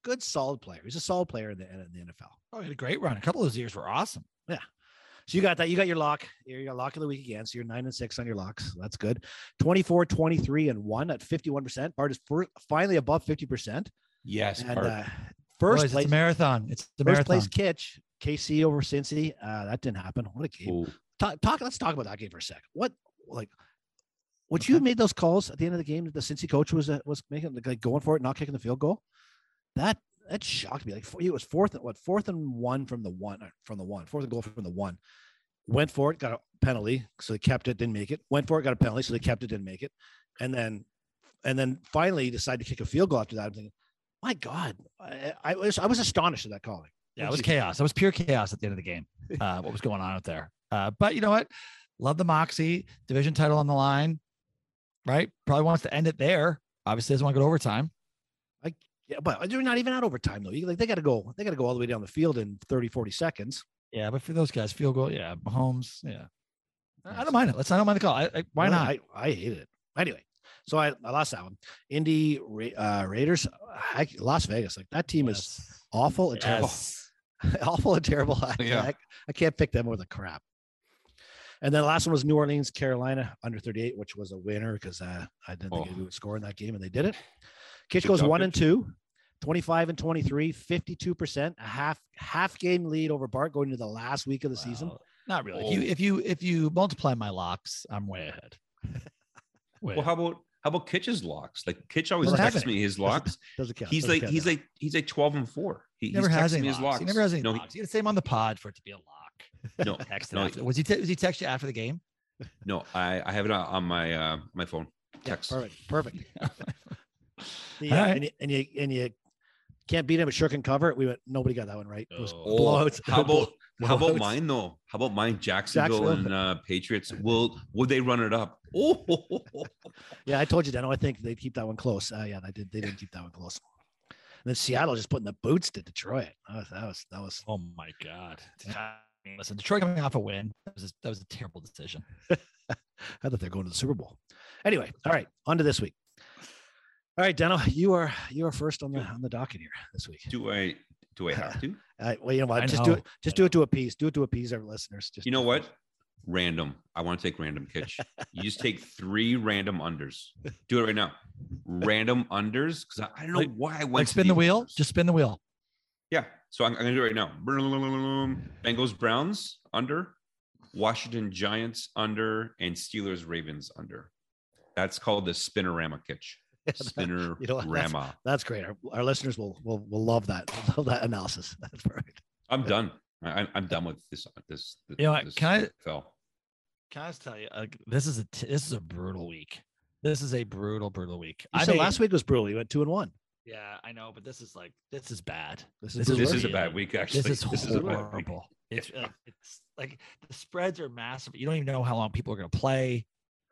good, solid player. He's a solid player in the in the NFL. Oh, he had a great run. A couple of those years were awesome. So you got that. You got your lock. You got lock of the week again. So you're nine and six on your locks. That's good. 24, 23, and one at 51%. Bart is first, finally above 50%. Yes. And Bart. uh, first Boys, place, it's a marathon. It's the first marathon. place Kitch, KC over Cincy. Uh, that didn't happen. What a game. Talk, talk, let's talk about that game for a sec. What, like, would you have made those calls at the end of the game that the Cincy coach was uh, was making, like going for it, not kicking the field goal? That that shocked me. Like it was fourth, and what fourth and one from the one uh, from the one, fourth and goal from the one. Went for it, got a penalty, so they kept it, didn't make it. Went for it, got a penalty, so they kept it, didn't make it. And then, and then finally decided to kick a field goal after that. I'm thinking, my God, I, I was I was astonished at that calling. Yeah, it was chaos. It was pure chaos at the end of the game. Uh, what was going on out there? Uh, but you know what? Love the moxie. Division title on the line, right? Probably wants to end it there. Obviously, doesn't want to go to overtime. Yeah, but they're not even out overtime though. You, like they got to go, they got to go all the way down the field in 30, 40 seconds. Yeah, but for those guys, field goal. Yeah, Mahomes. Yeah, I I don't mind it. Let's. I don't mind the call. I, I, why Really, not? I, I hated it. Anyway, so I, I lost that one. Indy Ra- uh, Raiders, I, Las Vegas, like that team is awful and terrible. Awful and terrible. I, Yeah. I, I can't pick them with a crap. And then the last one was New Orleans, Carolina, under 38, which was a winner because uh, I didn't think Oh. they would score in that game, and they did it. Kitch goes one and two, 25 and 23, 52%, a half half game lead over Bart going into the last week of the season. Not really. If you Oh. if you if you multiply my locks, I'm way ahead. Way well, ahead. how about how about Kitch's locks? Like Kitch always Doesn't texts me his locks. Doesn't count. He's doesn't like count he's now. like he's like twelve and four. He, He never he's has any me locks. locks. He never has any no, he- locks. You gotta say him on the pod for it to be a lock. No, Text no, after. Was he? Te- was he text you after the game? no, I, I have it on- on my uh, my phone. Yeah, Text. perfect, perfect. The, uh, right. and, you, and you and you can't beat him, but sure can cover. It. We went. Nobody got that one right. It was Oh. Blowouts. how about how about mine though? How about mine? Jacksonville, Jacksonville. and uh, Patriots. Will would they run it up? Oh, Yeah, I told you, Dano. I think they keep that one close. Uh, yeah, they did. They didn't keep that one close. And then Seattle just putting the boots to Detroit. That was that was that was. Oh my god. I mean, Listen, Detroit coming off a win. That was a, that was a terrible decision. I thought they're going to the Super Bowl. Anyway, all right, on to this week. All right, Dano, you are you are first on the on the docket here this week. do I do I have to? Uh, well, you know what? I Just do it. Just do it to appease. Do it to appease our listeners. Just You know what? Random. I want to take random kitch. You just take three random unders. Do it right now. Random unders because I, I don't know Like- why I went Like to spin the wheel. unders. Just spin the wheel. Yeah. So I'm, I'm gonna do it right now. Bengals Browns under, Washington Giants under, and Steelers Ravens under. That's called the Spinnerama kitch. Spinner you know what, that's- Rama. That's great. Our, our listeners will will will love that. Love that analysis. That's perfect. I'm done. I, I'm done with this. This. You know this can I- fell. Can I just tell you, like, this is a t- this is a brutal week. This is a brutal, brutal week. You I said made- last week was brutal. You went two and one. Yeah, I know, but this is like this is bad. This This is is This brutal. is a bad week. Actually, This is a bad week. horrible. It's like, it's like the spreads are massive. You don't even know how long people are going to play,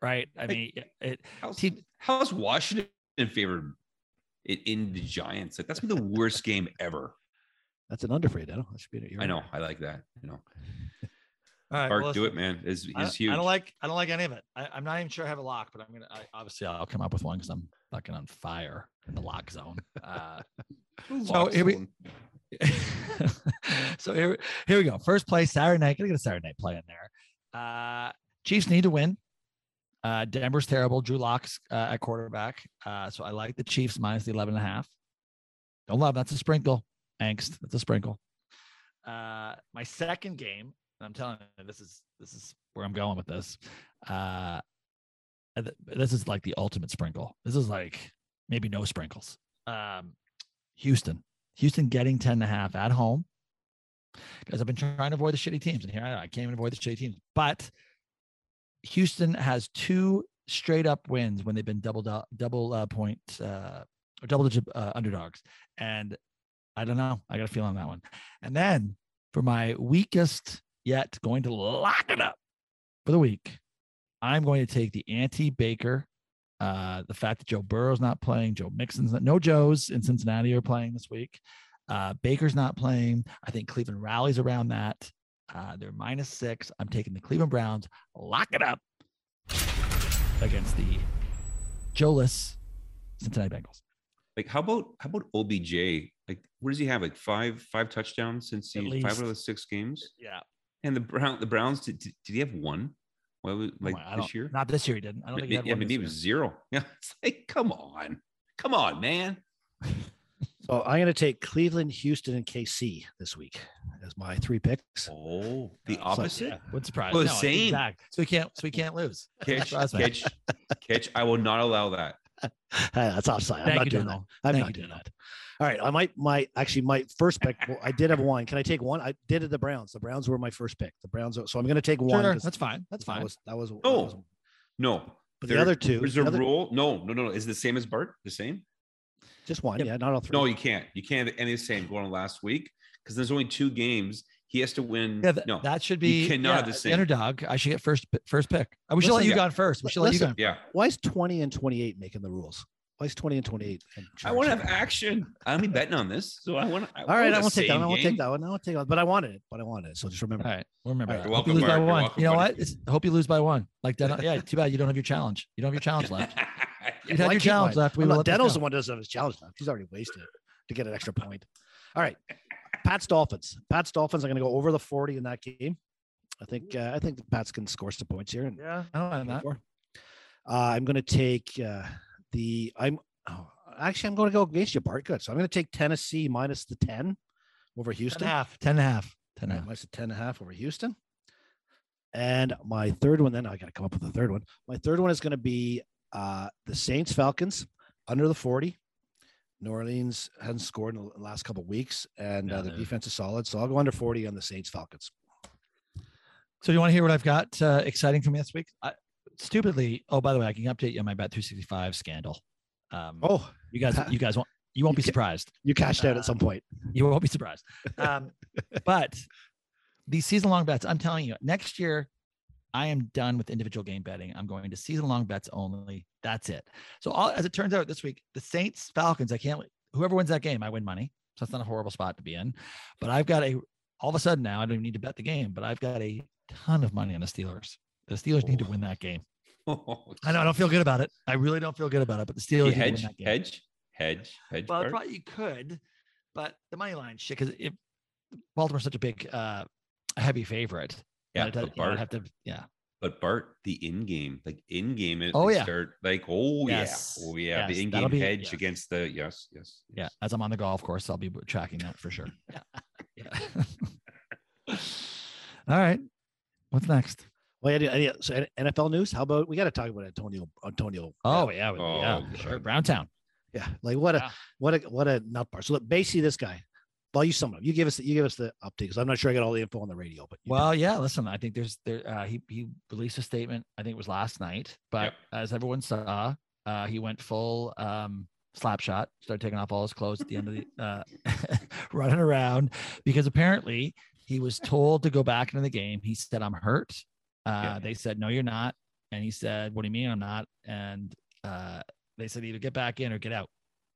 right? I mean, it. How's, Team- how's Washington favored in, in the Giants? Like that's been the worst game ever. That's an under for you, Dano. That should be you're I right. know. I like that. You know, All right, Mark, well, do it, man. Is is huge. I don't like I don't like any of it. I, I'm not even sure I have a lock, but I'm gonna I, obviously I'll come up with one because I'm fucking on fire in the lock zone. Uh, so Lock here we- so here, here we go. First play Saturday night. Gotta get a Saturday night play in there. Uh, Chiefs need to win. Uh, Denver's terrible. Drew Lock's uh, at quarterback. Uh, so I like the Chiefs minus the 11 and a half. Don't love that's a sprinkle. Angst. That's a sprinkle. Uh, my second game, and I'm telling you, this is this is where I'm going with this. Uh, th- this is like the ultimate sprinkle. This is like maybe no sprinkles. Um, Houston. Houston getting 10 and a half at home. Because I've been trying to avoid the shitty teams. And here I, I can't even avoid the shitty teams. But Houston has two straight up wins when they've been double do- double uh, point uh, or double digit uh, underdogs. And I don't know. I got a feel on that one. And then for my weakest yet, going to lock it up for the week, I'm going to take the anti Baker. Uh, the fact that Joe Burrow's not playing, Joe Mixon's not, no Joes in Cincinnati are playing this week. Uh, Baker's not playing. I think Cleveland rallies around that. Uh, they're minus six. I'm taking the Cleveland Browns. Lock it up against the Joeless Cincinnati Bengals. Like, how about how about OBJ? Like, what does he have? Like five five touchdowns since he five out of the six games. Yeah. And the Brown, the Browns, did, did he have one? Well, like I this year? Not this year. He didn't. I don't think he had yeah, one maybe this it was zero. Yeah, it's like, come on, come on, man. So I'm going to take Cleveland, Houston, and KC this week as my three picks. Oh, the uh, so, opposite. Yeah, would surprise. Well, no, same. Exact. So we can't. So we can't lose. Catch, Surprise me. catch, catch. I will not allow that. Hey, that's offside. I'm Thank not you, doing Donald. that. I'm Thank not you, doing Donald. that. All right. I might, my actually, my first pick, well, I did have one. Can I take one? I did it the Browns. The Browns were my first pick. The Browns. So I'm going to take one. Sure, 'cause that's fine. That's that fine. was, that was, that No. was- No, but the other two, There's the a other- rule. No, no, no, no. Is it the same as Bart? The same? Just one. Yep. Yeah, not all three. No, you can't. You can't have any the same going on last week because there's only two games. He has to win. Yeah, th- no. that should be cannot yeah, have the the same. underdog. I should get first first pick. I we should let you Yeah. go on first. We should let you go. Yeah. Why is 20 and 28 making the rules? Why is 20 and 28? in I want to have action. I'm betting on this, so I want to. All right, I won't take that. one, I won't take that one. I won't take that one. But I wanted it. But I wanted it. So just remember. All right, we'll remember. All right, that. you're Hope you lose by Mark. You're one. you know buddy. what? It's, I hope you lose by one. Like Den- yeah, too bad you don't have your challenge. You don't have your challenge left. You'd Well, your challenge left. We I'm will not- let this Deno's the one who doesn't have his challenge left. He's already wasted it to get an extra point. All right. Pat's Dolphins. Pat's Dolphins are going to go over the 40 in that game. I think uh, I think the Pats can score some points here. And Yeah, I don't mind that. Uh, I'm going to take uh, the. I'm oh, actually I'm going to go against you, Bart. Good. So I'm going to take Tennessee minus the 10 over Houston. Ten and Houston. a half. Ten and a half. Ten and a Yeah, half. minus the 10 and a half over Houston. And my third one, then I got to come up with a third one. My third one is going to be uh, the Saints Falcons under the 40. New Orleans hasn't scored in the last couple of weeks, and Yeah, uh, the defense is solid. So I'll go under 40 on the Saints Falcons. So do you want to hear what I've got uh, exciting for me this week? I, stupidly. Oh, by the way, I can update you on my Bet 265 scandal. Um, Oh, you guys, you guys won't. You won't be You surprised. you cashed out Uh, at some point. You won't be surprised. Um, but these season long bets, I'm telling you, next year, I am done with individual game betting. I'm going to season long bets only. That's it. So, all, as it turns out, this week, the Saints Falcons, I can't, whoever wins that game, I win money. So, that's not a horrible spot to be in. But I've got a, all of a sudden now, I don't even need to bet the game, but I've got a ton of money on the Steelers. The Steelers need to win that game. I know I don't feel good about it. I really don't feel good about it, but the Steelers need to win hedge, that game. hedge, hedge, hedge. Well, probably you could, but the money line shit because if Baltimore's such a big, uh, heavy favorite, yeah, I'd, but you know, Bart, have to, yeah, but Bart, the in game, like in game, it Oh, yeah. start like, oh Yes, yeah, oh yeah, yes, the in game hedge yes. against the yes, yes, yeah. As I'm on the golf course, I'll be tracking that for sure. yeah. All right, what's next? Well, any, any, so NFL news? How about we got to talk about Antonio? Antonio. Oh yeah, oh, yeah, Oh, yeah, sure. Browntown. yeah. Like what a Yeah. what a what a nut bar. So look, basically, this guy. Well, you sum it up. You give us the, you give us the update because I'm not sure I got all the info on the radio. But you Well, yeah. Listen, I think there's there. Uh, he he released a statement. I think it was last night, but Yep. as everyone saw, uh, he went full um, slap shot. Started taking off all his clothes at the end of the uh, running around because apparently he was told to go back into the game. He said, "I'm hurt." Uh, Yeah. They said, "No, you're not," and he said, "What do you mean I'm not?" And uh, they said, "Either get back in or get out."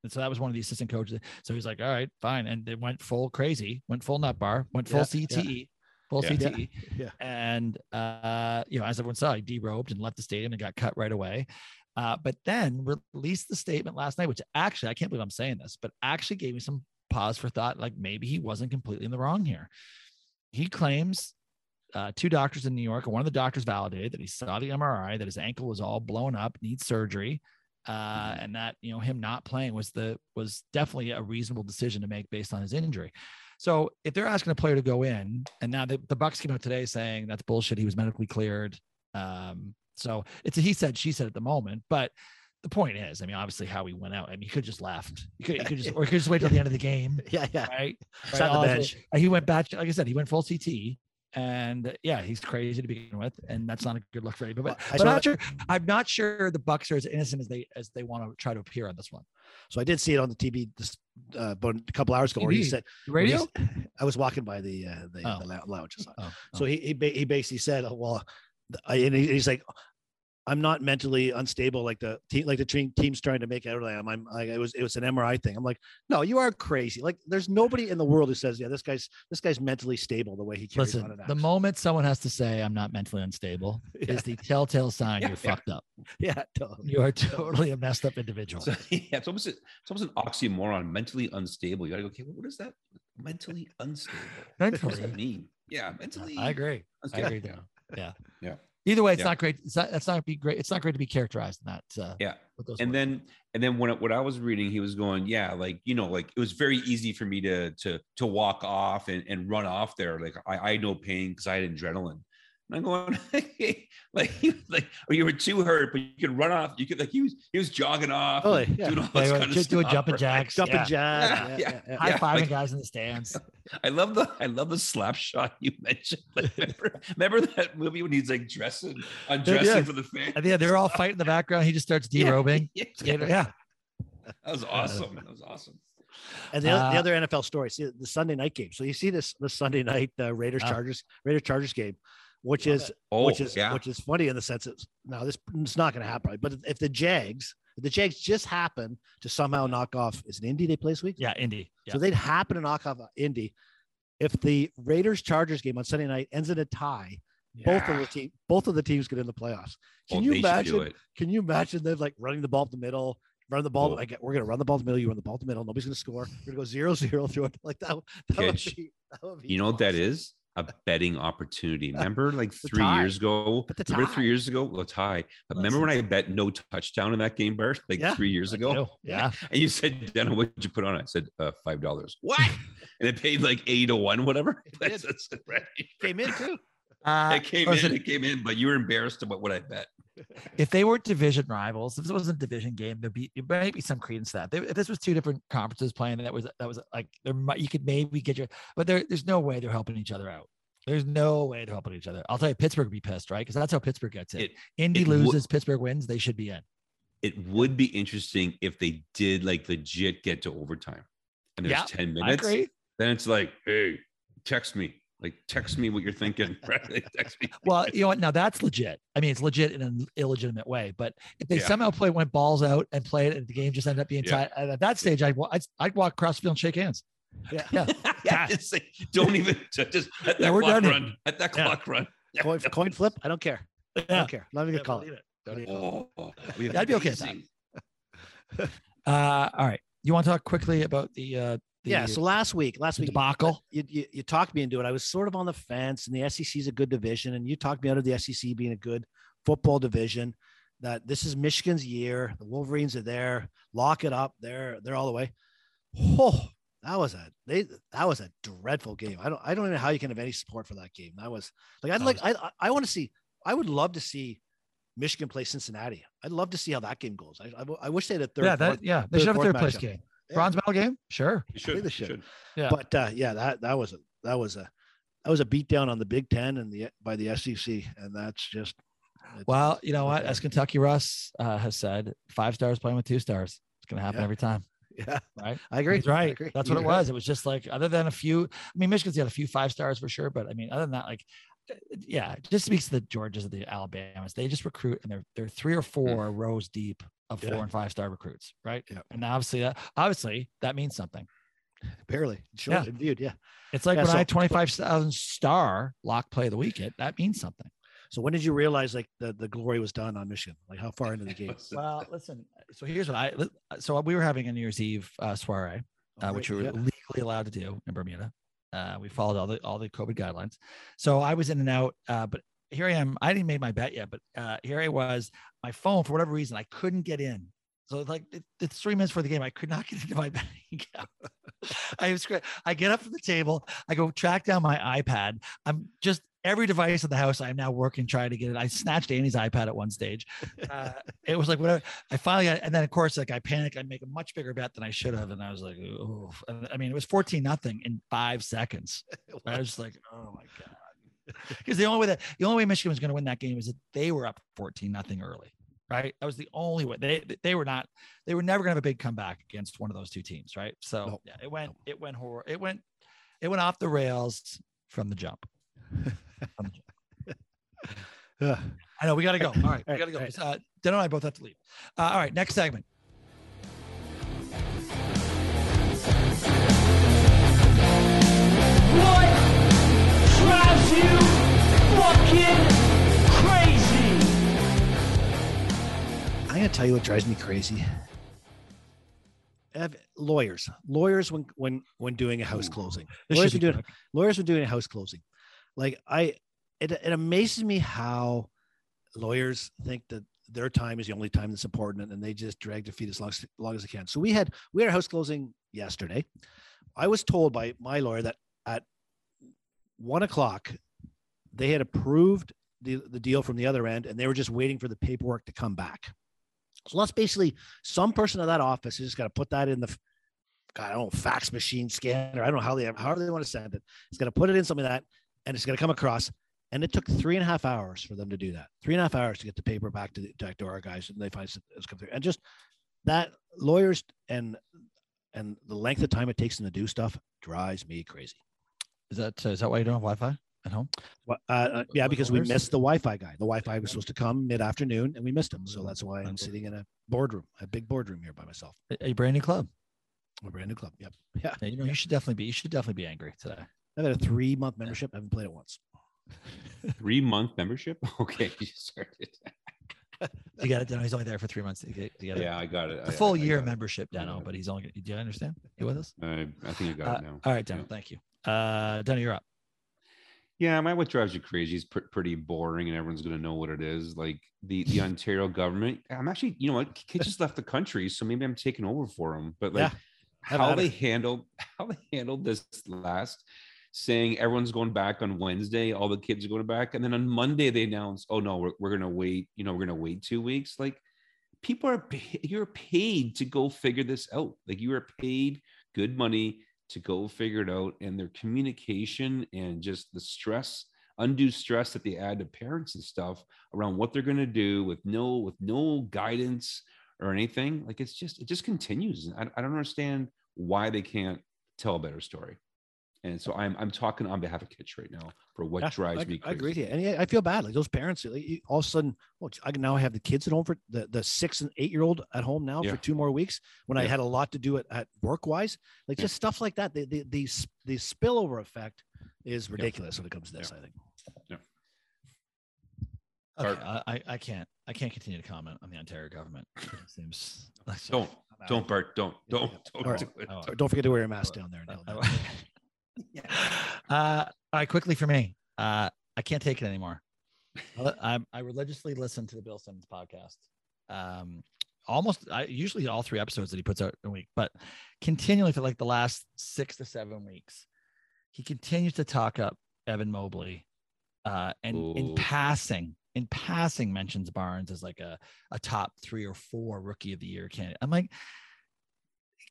And so that was one of the assistant coaches. So he's like, all right, fine. And they went full crazy, went full nut bar, went full Yeah, yeah. CTE, full Yeah. CTE. Yeah. And, uh, you know, as everyone saw, he derobed and left the stadium and got cut right away. Uh, but then released the statement last night, which actually, I can't believe I'm saying this, but actually gave me some pause for thought. Like maybe he wasn't completely in the wrong here. He claims uh, two doctors in New York, and one of the doctors validated that he saw the MRI, that his ankle was all blown up, needs surgery, uh, and that you know him not playing was the was definitely a reasonable decision to make based on his injury. So if they're asking a player to go in, and now the, the Bucks came out today saying that's bullshit, he was medically cleared. Um, so it's a he said she said at the moment, but the point is, I mean, obviously how he went out. I mean, he could just left. You could, you could just or he could just wait till the end of the game, yeah, yeah. right? The bench. He went back, like I said, he went full CT. And uh, yeah, he's crazy to begin with, and that's not a good look for anybody. Well, But, but I'm not sure. I'm not sure the Bucks are as innocent as they as they want to try to appear on this one. So I did see it on the TV this uh, about a couple hours ago. Where he said he radio? s- I was walking by the uh, the, Oh. the lounge. So, Oh, so he he, ba- he basically said, oh, "Well," I, and he, he's like, "I'm not mentally unstable like the team, like the team's trying to make out that I am. I'm like it was it was an MRI thing. I'm like, no, you are crazy. Like there's nobody in the world who says, yeah, this guy's this guy's mentally stable the way he carries on Listen, and the moment someone has to say I'm not mentally unstable Yeah. is the telltale sign Yeah, you're yeah. fucked up. yeah, totally. You are totally a messed up individual. So, yeah, it's almost a, it's almost an oxymoron. Mentally unstable. You gotta go. Okay, what is that? Mentally unstable. What does that mean? Yeah, mentally. I agree. That's I agree there. Yeah. Yeah. Either way, it's Yeah. not great. It's not. That's not be great. It's not great to be characterized in that. Uh, Yeah. and words. then and then when it, what I was reading, he was going, yeah, like you know, like it was very easy for me to to to walk off and, and run off there. Like I, I had no pain because I had adrenaline. And I'm going like like or you were too hurt, but you could run off. You could like he was he was jogging off, Oh, yeah. doing all Yeah, this you kind of doing stuff, jumping jacks, Jumping yeah. jazz. Yeah, Yeah, yeah. yeah, yeah. high yeah, fiving like- guys in the stands. I love the I love the slap shot you mentioned. Like, remember, remember that movie when he's like dressing, undressing yeah. for the fan? And yeah, they're all fighting in the background. He just starts Yeah, derobing. Yeah, Yeah. that was awesome. That was awesome. And the, other the Uh, other NFL story, see the Sunday night game. So you see this the Sunday night uh, Raiders Ah. Chargers Raiders Chargers game, which Love is. Oh, which is yeah. which is funny in the sense that now this it's not going to happen. Right? But if the Jags if the Jags just happen to somehow knock off is it Indy they play this week? Yeah. Indy. Yeah. So they'd happen to knock off uh, Indy. If the Raiders Chargers game on Sunday night ends in a tie, both of the team both of the teams get in the playoffs. Can Oh, you they should do imagine? Can you imagine them like running the ball up the middle? Run the ball. Oh. Like we're gonna run the ball up the middle. You run the ball up the middle. Nobody's gonna score. We're gonna go zero zero through it like that. That would be. That would be You know what that awesome. is? A betting opportunity. Remember, like three years ago. But the remember three years ago? Well, tie. But remember when I bet no touchdown in that game, Bert? Like Yeah, three years ago. Yeah. And you said, Dana, what did you put on? it?" I said, uh, five dollars. What? and it paid like eight to one, whatever. It That's- did. that's right. Came in too. Uh, It came in. it- It came in, but you were embarrassed about what I bet. If they weren't division rivals, if it wasn't a division game, there'd be there might be some credence to that. They- If this was two different conferences playing, that was that was like there might you could maybe get your, but there there's no way they're helping each other out. There's no way they're helping each other. I'll tell you, Pittsburgh would be pissed, right? Because that's how Pittsburgh gets in. It Indy it loses, Pittsburgh wins, they should be in. it would be interesting if they did like legit get to overtime and there's Yeah, 10 I minutes. Then it's like, hey, text me. Like text me what you're thinking. Right? Text me. Well, you know what? Now that's legit. I mean, it's legit in an illegitimate way. But if they Yeah. somehow play went balls out and played, and the game just ended up being Yeah. tied, at that stage, I'd, I'd I'd walk across the field and shake hands. Yeah. Yeah. yeah, just say, don't even just let Yeah, that we're clock done here. run. Let that Yeah. clock run. Yeah. Coin, coin flip. I don't care. I don't care. Not even Yeah, gonna call believe it. it. Don't even- Oh, we have I'd be okay with that. Uh, all right. You want to talk quickly about the uh the Yeah. So last week, last week, debacle? Uh, you, you, you talked me into it. I was sort of on the fence, and the SEC is a good division, and you talked me out of the SEC being a good football division. That this is Michigan's year. The Wolverines are there. Lock it up. They're they're all the way. Oh, that was a they that was a dreadful game. I don't I don't even know how you can have any support for that game. That was like I'd That like I I, I want to see. I would love to see Michigan play Cincinnati. I'd love to see how that game goes. I I, I wish they had a third. yeah, fourth- that yeah, they third, should have a third place game. Yeah. Bronze medal game, sure. You should. they you should. should. Yeah. But uh, yeah, that that was a that was a that was a beatdown on the Big Ten and the by the SEC, and that's just Well, you know what? As Kentucky Russ uh, has said, five stars playing with two stars. It's going to happen Yeah. every time, yeah, right? I agree. He's I right. agree. That's what it was. It was just like, other than a few, I mean, Michigan's got a few five stars for sure, but I mean, other than that, like, yeah, it just speaks to the Georgias, of the Alabamas. They just recruit, and they're they're three or four rows deep of four Yeah. and five star recruits, right? Yeah. And obviously, that obviously that means something. Barely, sure, Yeah. indeed, yeah. It's like Yeah, when I so- had twenty five thousand star lock play of the weekend. That means something. So when did you realize like the, the glory was done on Michigan? Like how far into the game? Well, listen. So here's what I. So we were having a New Year's Eve uh, soiree. uh, Oh, which we were yeah. legally allowed to do in Bermuda. Uh, we followed all the all the COVID guidelines. So I was in and out, uh, but here I am. I hadn't made my bet yet, but uh, here I was. My phone, for whatever reason, I couldn't get in. So like it, it's three minutes for the game. I could not get into my betting account. I was. I get up from the table. I go track down my iPad. I'm just every device in the house. I'm now working trying to get it. I snatched Annie's iPad at one stage. Uh, it was like whatever. I finally got, and then of course, like I panic. I make a much bigger bet than I should have, and I was like, oh. I mean, it was fourteen nothing in five seconds. I was like, oh my god. Because the only way that the only way Michigan was going to win that game is that they were up fourteen nothing early, right? That was the only way. They they were not. They were never going to have a big comeback against one of those two teams, right? So No. yeah, it went it went horror. It went it went off the rails from the jump. From the jump. Yeah. I know we got to go. All right, we got to go. all right. Uh, Dan and I both have to leave. Uh, all right, next segment. What drives you fucking crazy? I'm gonna tell you what drives me crazy. Ev- lawyers, lawyers when when when doing a house closing. Lawyers should when doing lawyers when doing a house closing. Like I, it, it amazes me how lawyers think that their time is the only time that's important and they just drag their feet as long as, long as they can. So we had we had our house closing yesterday. I was told by my lawyer that at one o'clock they had approved the, the deal from the other end and they were just waiting for the paperwork to come back. So that's basically some person of that office has just got to put that in the God, I don't know, fax machine scanner. I don't know how they however they want to send it. It's got to put it in something like that, and it's going to come across. And it took three and a half hours for them to do that. Three and a half hours to get the paper back to the back to our guys, and they find it's come through. And just that lawyers and and the length of time it takes them to do stuff drives me crazy. Is that uh, is that why you don't have Wi-Fi at home? Well, uh, uh, yeah, because we missed the Wi-Fi guy. The Wi-Fi was supposed to come mid-afternoon, and we missed him. So that's why I'm sitting in a boardroom, a big boardroom here by myself. A, brand new club. A brand new club. Yep. Yeah. Yeah, you know, you should definitely be. You should definitely be angry today. I've had a three-month membership. I haven't played it once. Three month membership. Okay, you started. You got it, Deno. He's only there for three months to get, to get it. Yeah, I got it. The I- full I year got it. membership, Deno, but he's only. Do you understand? You with us? I, I think I got Uh, it now. all right, Deno. Yeah. Thank you. Uh, Deno, you're up. Yeah, my what drives you crazy is pr- pretty boring, and everyone's gonna know what it is. Like the the Ontario government. I'm actually, you know what, Kit just left the country, so maybe I'm taking over for him. But like Yeah, how they it. handled how they handled this last, saying everyone's going back on Wednesday, all the kids are going back, and then on Monday they announce, oh no, we're, we're gonna wait. You know, we're gonna wait two weeks. Like people are you're paid to go figure this out. Like you are paid good money to go figure it out and their communication and just the stress undue stress that they add to parents and stuff around what they're going to do with no with no guidance or anything like it's just it just continues I, I don't understand why they can't tell a better story and so i'm i'm talking on behalf of kitch right now for what Yeah, drives I, me I agree with crazy. you. And I feel bad. Like those parents, like, all of a sudden, well, I can now have the kids at home for the, the six and eight year old at home now Yeah. for two more weeks when I had a lot to do at, at work wise. Like Yeah. just stuff like that. The, the, the, the spillover effect is ridiculous when it comes to this, Yeah. I think. Okay, Art. I, I I can't I can't continue to comment on the Ontario government. It seems don't don't bart don't Yeah, don't don't All right. do it. Oh, Don't forget to wear your mask down there. I- I- uh, all right, quickly for me. Uh, I can't take it anymore. I, I, religiously listen to the Bill Simmons podcast. Um, almost, I usually all three episodes that he puts out a week, but continually for like the last six to seven weeks, he continues to talk up Evan Mobley, uh, and in passing, in passing, mentions Barnes as like a a top three or four rookie of the year candidate. I'm like,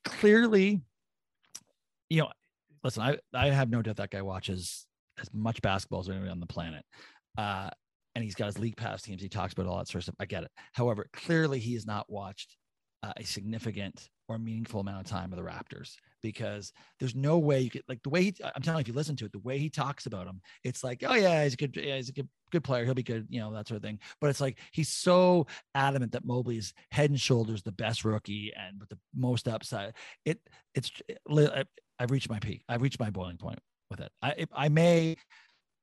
clearly, you know, listen, I, I have no doubt that guy watches as much basketball as anyone on the planet. Uh, and he's got his league pass teams. He talks about all that sort of stuff. I get it. However, clearly he has not watched uh, a significant or meaningful amount of time of the Raptors because there's no way you could like the way he, I'm telling you, if you listen to it, the way he talks about him, it's like, oh yeah, he's a good, yeah, he's a good, good player. He'll be good, you know, that sort of thing. But it's like he's so adamant that Mobley is head and shoulders the best rookie and with the most upside. It, it's, li- I- I've reached my peak. I've reached my boiling point with it. I, I may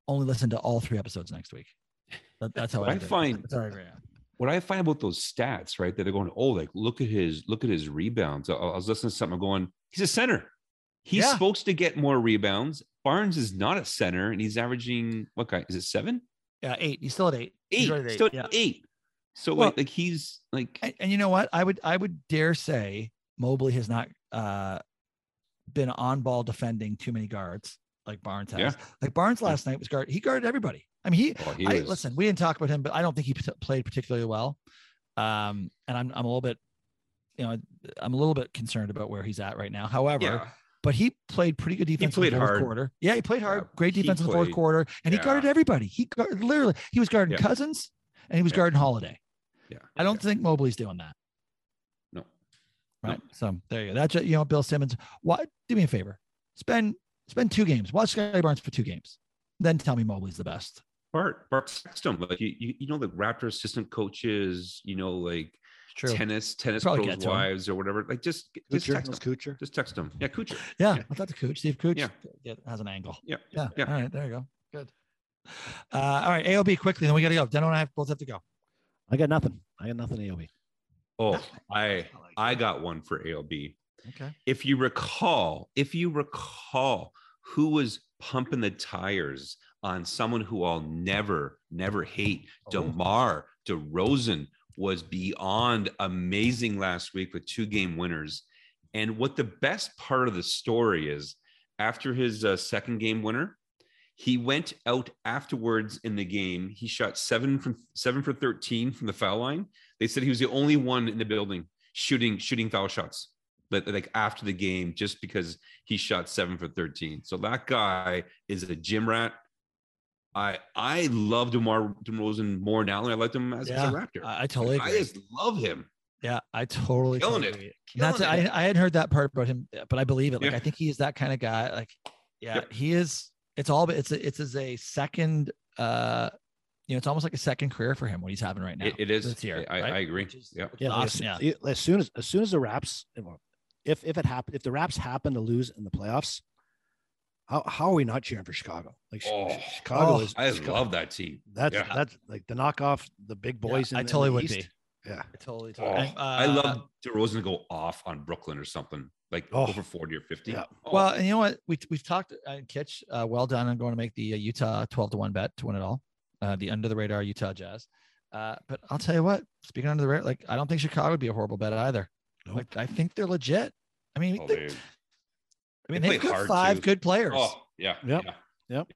only listen to all three episodes next week. That, that's how What I agree. find- That's how I agree. What I find about those stats, right? That they're going, oh, like look at his look at his rebounds. I, I was listening to something I'm going, he's a center. He's Yeah. supposed to get more rebounds. Barnes is not a center, and he's averaging what guy is it seven? Yeah, eight. He's still at eight. Eight. right at Still at yeah. eight. So Well- like, like he's like And, and you know what? I would I would dare say Mobley has not uh, been on ball defending too many guards like Barnes has. Yeah. Like Barnes last night was guard. He guarded everybody. I mean, he. oh, he I, listen, we didn't talk about him, but I don't think he p- played particularly well. Um, and I'm I'm a little bit, you know, I'm a little bit concerned about where he's at right now. However, yeah. but he played pretty good defense in the fourth hard. quarter. Yeah, he played hard. Yeah, Great defense in the fourth quarter, and he guarded everybody. He guarded literally. He was guarding Yeah. Cousins, and he was Yeah. guarding Holiday. Yeah. I don't think Mobley's doing that. No. Right. So there you go. That's you know, Bill Simmons. What? Do me a favor. Spend spend two games. Watch Scottie Barnes for two games. Then tell me Mobley's the best. Bart Bart text him like you, you you know the Raptor assistant coaches, you know like True. tennis tennis Probably pros get him. wives or whatever. Like just just Kuchar, text was him. Kuchar. Just text him. Yeah, Kuchar. Yeah, Yeah. I thought the coach, Steve Cooch, Yeah. yeah, has an angle. Yeah. Yeah. Yeah. All right. There you go. Good. Uh, all right. AOB quickly. Then we got to go. Deno and I have- both have to go. I got nothing. I got nothing AOB. Oh, I I got one for ALB. Okay. if you recall, if you recall, who was pumping the tires on someone who I'll never, never hate. Oh. DeMar DeRozan was beyond amazing last week with two game winners. And what the best part of the story is, after his uh, second game winner, he went out afterwards in the game. He shot seven from seven for thirteen from the foul line. They said he was the only one in the building shooting shooting foul shots, like, like after the game, just because he shot seven for thirteen. So that guy is a gym rat. I I love DeMar DeRozan more now than I liked him as, as a Raptor. I, I totally I just love him. Yeah, I totally Killing totally it. agree. Not to, it. I, I hadn't heard that part about him, but I believe it. Like Yeah. I think he is that kind of guy. Like, yeah, Yep. he is. It's all. It's a, it's as a second. uh You know, it's almost like a second career for him. What he's having right now. It- it is. this year. I, right? I agree. Is- Yeah. Yeah, awesome. Yeah. as, as soon as as soon as the Raps, if if it happened, if the Raps happen to lose in the playoffs, how how are we not cheering for Chicago? Like Oh, Chicago oh, is I Chicago- love that team. That's Yeah. that's like the knockoff the big Yeah, boys. in I the- in totally the would East. be. Yeah, I totally. Oh, totally. I Uh, love DeRozan to go off on Brooklyn or something like Oh. over 40 or 50. Yeah. Oh, Well, and you know what? We we've talked. Uh, Kitch, uh, well done on going to make the uh, Utah twelve to one bet to win it all. Uh, the under the radar Utah Jazz. Uh, but I'll tell you what. Speaking under the radar, like I don't think Chicago would be a horrible bet either. Nope. Like I think they're legit. I mean, oh, they, they- I mean they they've got five too. good players. oh, yeah. Yep.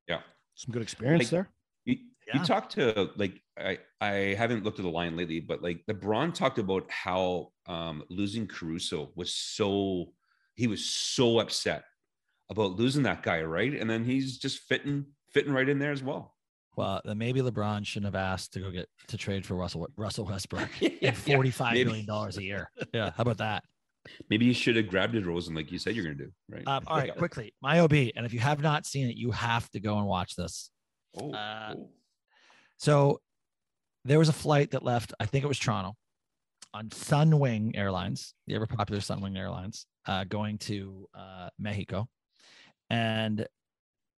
Yeah. some good experience Like- there. You, Yeah. you talked to like I I haven't looked at the line lately, but like LeBron talked about how um losing Caruso was so he was so upset about losing that guy, right? And then he's just fitting fitting right in there as well. Well, then maybe LeBron shouldn't have asked to go get to trade for Russell Russell Westbrook Yeah, at forty five maybe. million dollars a year. Yeah, how about that? Maybe you should have grabbed DeRozan like you said you're gonna do, right? Um, all right, quickly, my OB, and if you have not seen it, you have to go and watch this. Oh, uh, oh. So there was a flight that left, I think it was Toronto, on Sunwing Airlines, the ever popular Sunwing Airlines, uh, going to uh, Mexico. And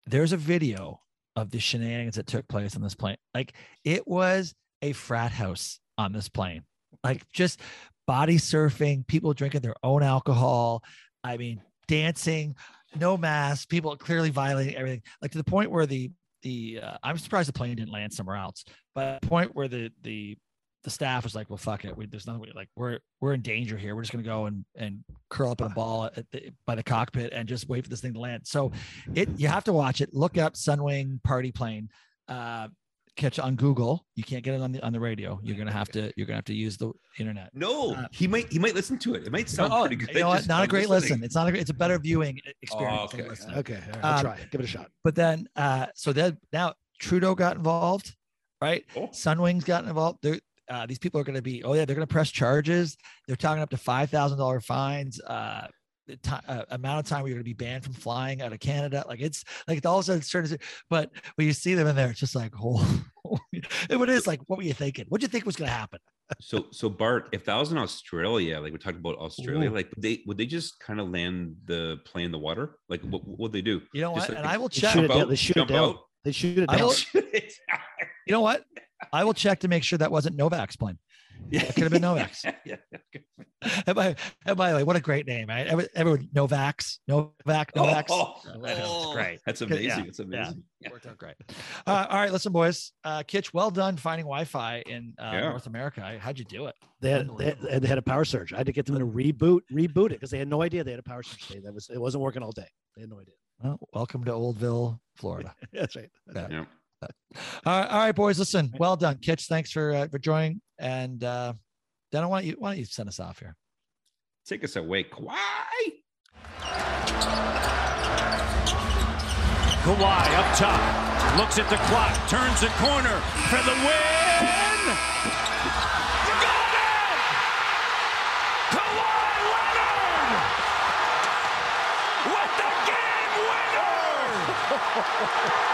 there's a video of the shenanigans that took place on this plane. Like it was a frat house on this plane, like just body surfing, people drinking their own alcohol. I mean, dancing, no mask, people clearly violating everything, like to the point where the the uh, I'm surprised the plane didn't land somewhere else. But the point where the the the staff was like, "Well, fuck it, we, there's nothing we, like we're we're in danger here. We're just gonna go and and curl up in a ball at the, by the cockpit and just wait for this thing to land." So it you have to watch it. Look up Sunwing Party Plane. Uh, catch on Google. You can't get it on the on the radio. You're gonna have to you're gonna have to use the internet. No, uh, he might he might listen to it. It might sound Oh, pretty good. You know what? Not a great listening. listen. It's not a great. It's a better viewing e, experience. Oh, than okay. Okay, all right, I'll Um, try. Give it a shot. But then, uh, so then now Trudeau got involved, right? Oh. Sunwings got involved. They're, uh, these people are going to be, oh yeah, they're going to press charges. They're talking up to five thousand dollar fines. Uh, the ti- uh, amount of time where you're going to be banned from flying out of Canada. Like it's like it's all of a sudden starting to, but when you see them in there, it's just like, oh, it is like, what were you thinking? What do you think was going to happen? So so Bart, if that was in Australia, like we're talking about Australia, Ooh. like would they would they just kind of land the plane in the water? Like what what would they do? You know Just what? like and I will check. shoot it out, They shoot it down. out. They shoot it I down. will- You know what? I will check to make sure that wasn't Novak's plane. Yeah, It could have been Novak's. yeah. And by, and by the way, what a great name, right? Every- Everyone, Novax, Novak, Novax. Oh, That's oh, great. That's Good- amazing. yeah, It's amazing. Yeah. Worked out great. Uh, all right, listen, boys. Uh, Kitch, well done finding Wi-Fi in uh, Yeah. North America. How'd you do it? They had, they, had, they had a power surge. I had to get them to reboot reboot it because they had no idea they had a power surge. They, that was it wasn't working all day. They had no idea. Well, welcome to Oldville, Florida. That's right. Yeah. Yeah. all, right, all right, boys. Listen, well done, Kitch. Thanks for uh, for joining. And uh, Dana, why don't you why don't you send us off here? Take us away, Kawhi. Kawhi up top, looks at the clock, turns the corner for the win. Got it! Kawhi Leonard with the game winner.